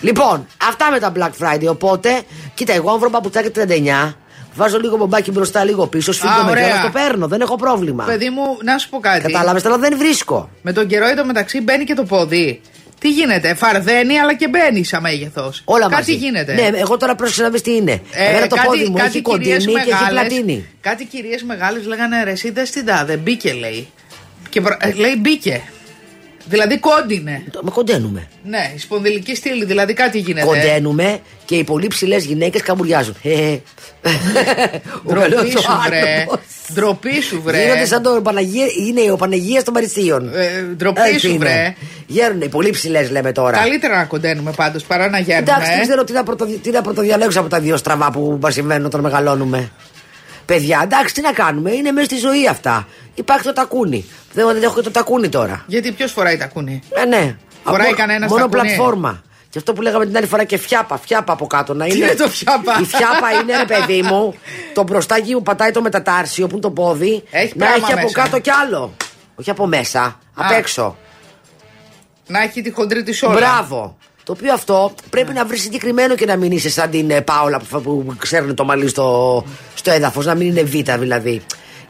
Λοιπόν, αυτά με τα Black Friday. Οπότε, κοίτα, εγώ αν βρω παπουτσάκι 39, βάζω λίγο μπομπάκι μπροστά, λίγο πίσω, σφίγγω με ωραία. κιόλας, το παίρνω. Δεν έχω πρόβλημα. Παιδί μου, να σου πω κάτι. Κατάλαβες, αλλά δεν βρίσκω. Με τον καιρό εντωμεταξύ μπαίνει και το πόδι. Τι γίνεται, φαρδένει αλλά και μπαίνει σαν μέγεθος. Όλα Κάτι μαζί. γίνεται. Ναι, εγώ τώρα πρόσεξα να δεις τι είναι. Ε, Εμένα το κάτι- πόδι μου κάτι έχει κυρίες κοντίνη και έχει μεγάλες- πλατίνη. Κάτι κυρίες μεγάλες λέγανε ρε, εσύ δεν στην τάδε. Μπήκε λέει. Και προ- ε, λέει μπήκε. Δηλαδή κόντινε. Το- Με κοντένουμε. Ναι, η σπονδυλική στήλη, δηλαδή κάτι γίνεται. Κοντένουμε και οι πολύ ψηλές γυναίκες καμπουριάζουν. Ε, ε. Ο Ντροπή καλός ο σου βρε. άνθρωπος. Ντροπή σου βρε. Γίνονται σαν το Παναγία, είναι ο Παναγίας των Παρισίων. Ε, ντροπή Έτσι σου, είναι. βρε. Γέρουν οι πολύ ψηλές, λέμε τώρα. Καλύτερα να κοντένουμε πάντως παρά να γέρνουμε. Εντάξει, δεν ε. ξέρω τι να, πρωτοδι... τι να πρωτοδιαλέξω από τα δύο στραβά που μας συμβαίνουν όταν μεγαλώνουμε. Παιδιά, εντάξει, τι να κάνουμε, είναι μέσα στη ζωή αυτά. Υπάρχει το τακούνι. Δεν, δεν έχω και το τακούνι τώρα. Γιατί ποιος φοράει τα κούνη. Ε, ναι. Φοράει Από- κανένας Μόνο τακούνι; πλατφόρμα. Και αυτό που λέγαμε την άλλη φορά και φιάπα, φιάπα από κάτω να είναι. είναι το φιάπα; Η φιάπα είναι, ρε παιδί μου, το μπροστάκι που πατάει το μετατάρσιο που είναι το πόδι. Έχει να πράγμα έχει από μέσα. κάτω κι άλλο. Όχι από μέσα, απ' έξω. Να έχει τη χοντρή της όλα. Μπράβο. Το οποίο αυτό πρέπει να βρεις συγκεκριμένο και να μην είσαι σαν την ε, Πάολα που, που ξέρουν το μαλλί στο, στο έδαφος, να μην είναι β' δηλαδή.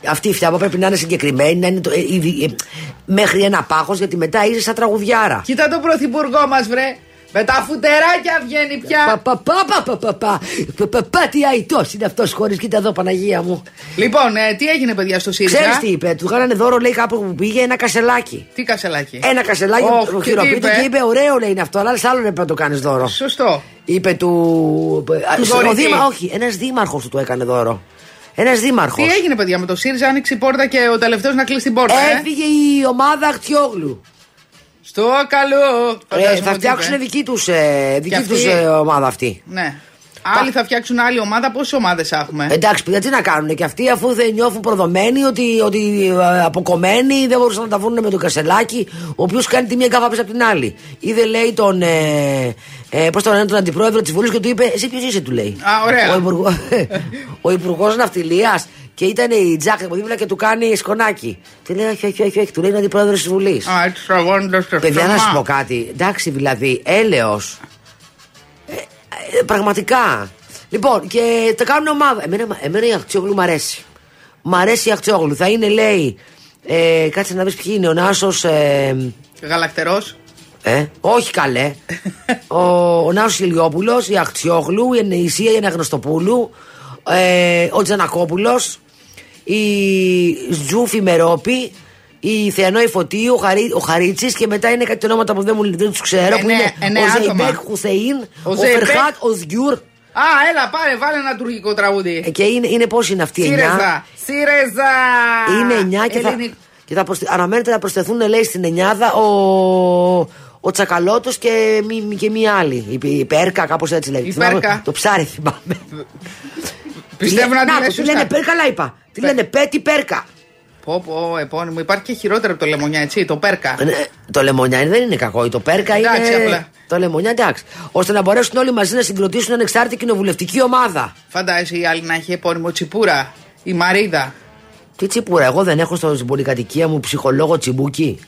Αυτή η φτιάμπα πρέπει να είναι συγκεκριμένη, να είναι το, ε, ήδη, ε, μέχρι ένα πάχος, γιατί μετά είσαι σαν τραγουδιάρα. Κοίτα τον πρωθυπουργό μας, βρε. Με τα φουτεράκια βγαίνει πια. Πα, πα, πα, πα, πα, πα, πα, τι είναι αυτός χωρίς κοίτα εδώ Παναγία μου. Λοιπόν, ε, τι έγινε παιδιά στο ΣΥΡΙΖΑ; Ξέρεις τι είπε, του κάνανε δώρο λέει κάπου που πήγε ένα κασελάκι. Τι κασελάκι; Ένα κασελάκι oh, που χειροποίητο και είπε ωραίο λέει είναι αυτό, αλλά άλλος πρέπει να το κάνεις δώρο. Σωστό. Είπε του. Ε, ε, του δήμα, όχι, ένας δήμαρχος του το έκανε δώρο. Ένας δήμαρχος. Τι έγινε, παιδιά, με το ΣΥΡΙΖΑ άνοιξε η πόρτα και ο τελευταίος να κλείσει την πόρτα. Ε? Έφυγε ε; η ομάδα Αχτιόγλου. Στο καλό. Ε, Φαντάζομαι θα ότι φτιάξουν είπε. δική τους ε, δική αυτή- τους, ε, ομάδα αυτή. Ναι. Άλλοι θα φτιάξουν άλλη ομάδα. Πόσες ομάδες έχουμε; Εντάξει, παιδιά, τι να κάνουν και αυτοί αφού δεν νιώθουν προδομένοι ότι, ότι ε, αποκομμένοι δεν μπορούσαν να τα βρουν με τον Κασελάκη, ο οποίος κάνει τη μία γκάφα πίσω από την άλλη. Είδε, λέει, τον. Ε, ε, Πώς τον λένε, τον αντιπρόεδρο της Βουλής και του είπε: Εσύ ποιος είσαι, του λέει. Α, ωραία. Ο, υπουργό, ο υπουργός Ναυτιλίας και ήταν η Τζάκ από δίπλα και του κάνει σκονάκι. Του λέει: Όχι, όχι, όχι, όχι, του λέει είναι αντιπρόεδρος της Βουλής. Α, έτσι στραβώνοντα το Παιδιά, να στόμα. σου πω κάτι. Εντάξει, δηλαδή, έλεος. Ε, ε, πραγματικά. Λοιπόν, και τα κάνουν ομάδα. Εμένα, εμένα η Αχτσιόγλου μ' αρέσει. Μ' αρέσει η Αχτσιόγλου. Θα είναι, λέει. Ε, κάτσε να δεις ποιοι είναι. Ο Νάσος. Ε, Γαλακτερός. ε, όχι καλέ. ο, ο Νάσος Ηλιόπουλος, η Αχτσιόγλου, η Ενεησία, η Αναγνωστοπούλου, ε, ο Τζανακόπουλος, η Ζούφη Μερόπη, η Θεανόη Φωτίου, ο, Χαρί, ο Χαρίτσης και μετά είναι κάτι ονόματα που δεν, μου, δεν τους ξέρω. που Εννέα- είναι εννέα ο άτομα. Ζεϊμπέκ Χουσεϊν, Ο ο, Ζεϊμπέκ. Φερχάτ, ο Σγιούρ. Α, έλα, πάρε, βάλε ένα τουρκικό τραγούδι. Ε, και είναι, είναι πώ είναι αυτοί οι εννιά; Σύρεζα. Σύρεζα. Είναι εννιά και θα, Ελληνικ- και θα προσθε- αναμένεται να προσθεθούν, λέει, στην εννιάδα ο, ο Τσακαλώτος και, μη- και μία άλλη. Η, η Πέρκα, κάπως έτσι λέγεται. Η Θυμάμαι- Πέρκα. Το ψάρι θυμάμαι. Πιστεύω να τη το, λες τι σωστά. λένε Πέρκα, αλλά είπα. Τι λένε Πέτη Πέρκα. Πω, πω, επώνυμο. Υπάρχει και χειρότερο από το λεμονιά, έτσι, το πέρκα. Ε, ναι, το λεμονιά δεν είναι κακό. Το Πέρκα Εντάξει, είναι. απλά. Το λεμονιά εντάξει. Ώστε να μπορέσουν όλοι μαζί να συγκροτήσουν ανεξάρτητη κοινοβουλευτική ομάδα. Φαντάζεσαι η άλλη να έχει επώνυμο Τσιπούρα. Η Μαρίδα. Τι τσίπουρα, εγώ δεν έχω στο- στην πολυκατοικία μου ψυχολόγο τσιμπούκι.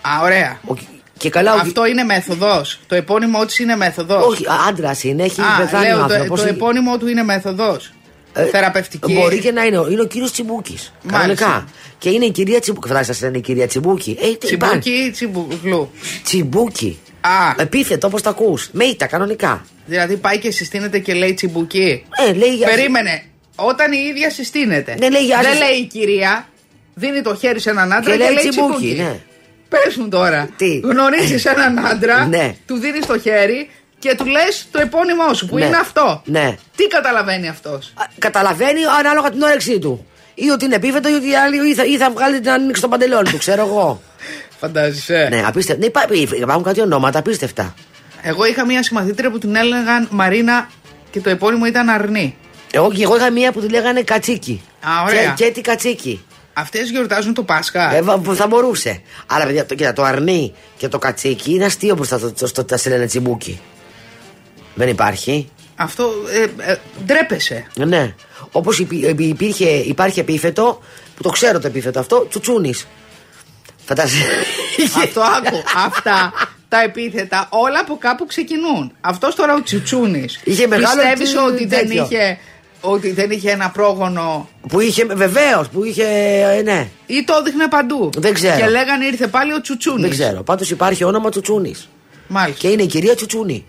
Α, ωραία. Ο- Και καλά, ο- Αυτό είναι μέθοδος. Το επώνυμο της είναι μέθοδος. όχι, άντρας είναι, έχει Α, πεθάνει ο λέω, το, άνθρωπος. το επώνυμο του είναι μέθοδος. Ε, Θεραπευτική. Μπορεί και να είναι. ο- Είναι ο κύριος Τσιμπούκης. Μάλιστα. Κανονικά. Και είναι η κυρία Τσιμπούκη. Φαντάζεσαι να είναι η κυρία Τσιμπούκη. Ε, τι υπάρχει. Τσιμπούκι ή τσιμπουκλού; Τσιμπούκη. Α, Επίθετο όπως τα ακούς. Με ήτα, κανονικά. δηλαδή πάει και συστήνεται και λέει τσιμπουκί. Ε, λέει για. Περίμενε. Όταν η ίδια συστήνεται. Ναι, λέει, για Δεν σας- λέει η κυρία. Δίνει το χέρι σε έναν άντρα Και και, λέει λέει τσιμπούκι, τσιμπούκι. ναι. Πες μου τώρα. Τι; Γνωρίζεις έναν άντρα, Ναι. του δίνεις το χέρι και του λες το επώνυμό σου που Ναι. είναι αυτό. Ναι. Τι καταλαβαίνει αυτός; Α, Καταλαβαίνει ανάλογα την όρεξή του. Ή ότι είναι επίθετο ή ότι η άλλη ή θα, ή θα βγάλει την ανοίξει το παντελόνι του, ξέρω εγώ. Φαντάζεσαι. ναι, απίστευτα. Ναι, υπά- υπάρχουν κάτι ονόματα απίστευτα. Εγώ είχα μία συμμαθήτρια που την έλεγαν Μαρίνα και το επώνυμο ήταν Αρνή. Εγώ, και εγώ είχα μία που τη λέγανε Κατσίκι. Α, ωραία. Και, και τι Κατσίκι. Αυτές γιορτάζουν το Πάσχα. Ε, βα- που θα μπορούσε. Αλλά παιδιά, το, κοίτα, το αρνί και το κατσίκι είναι αστείο μπροστά στο, στο, στο, σε λένε τσιμπούκι. Δεν υπάρχει. Αυτό ε, ε, ντρέπεσαι. Ε, Ναι. Όπως υπήρχε, υπάρχει επίθετο, που το ξέρω το επίθετο αυτό, τσουτσούνης. Φαντάζεσαι. Αυτό άκου. Αυτά τα επίθετα όλα από κάπου ξεκινούν. Αυτός τώρα ο Τσιτσούνη. Είχε μεγάλο Πιστεύεις τσι- ότι δεν, τέτοιο. είχε, ότι δεν είχε ένα πρόγονο; Που είχε, βεβαίως, που είχε. ε, ναι, ή το έδειχνε παντού; Δεν ξέρω. Και λέγανε ήρθε πάλι ο Τσουτσούνης. δεν ξέρω. Πάντως υπάρχει όνομα τσουτσούνης. Μάλιστα. Και είναι η κυρία Τσουτσούνη.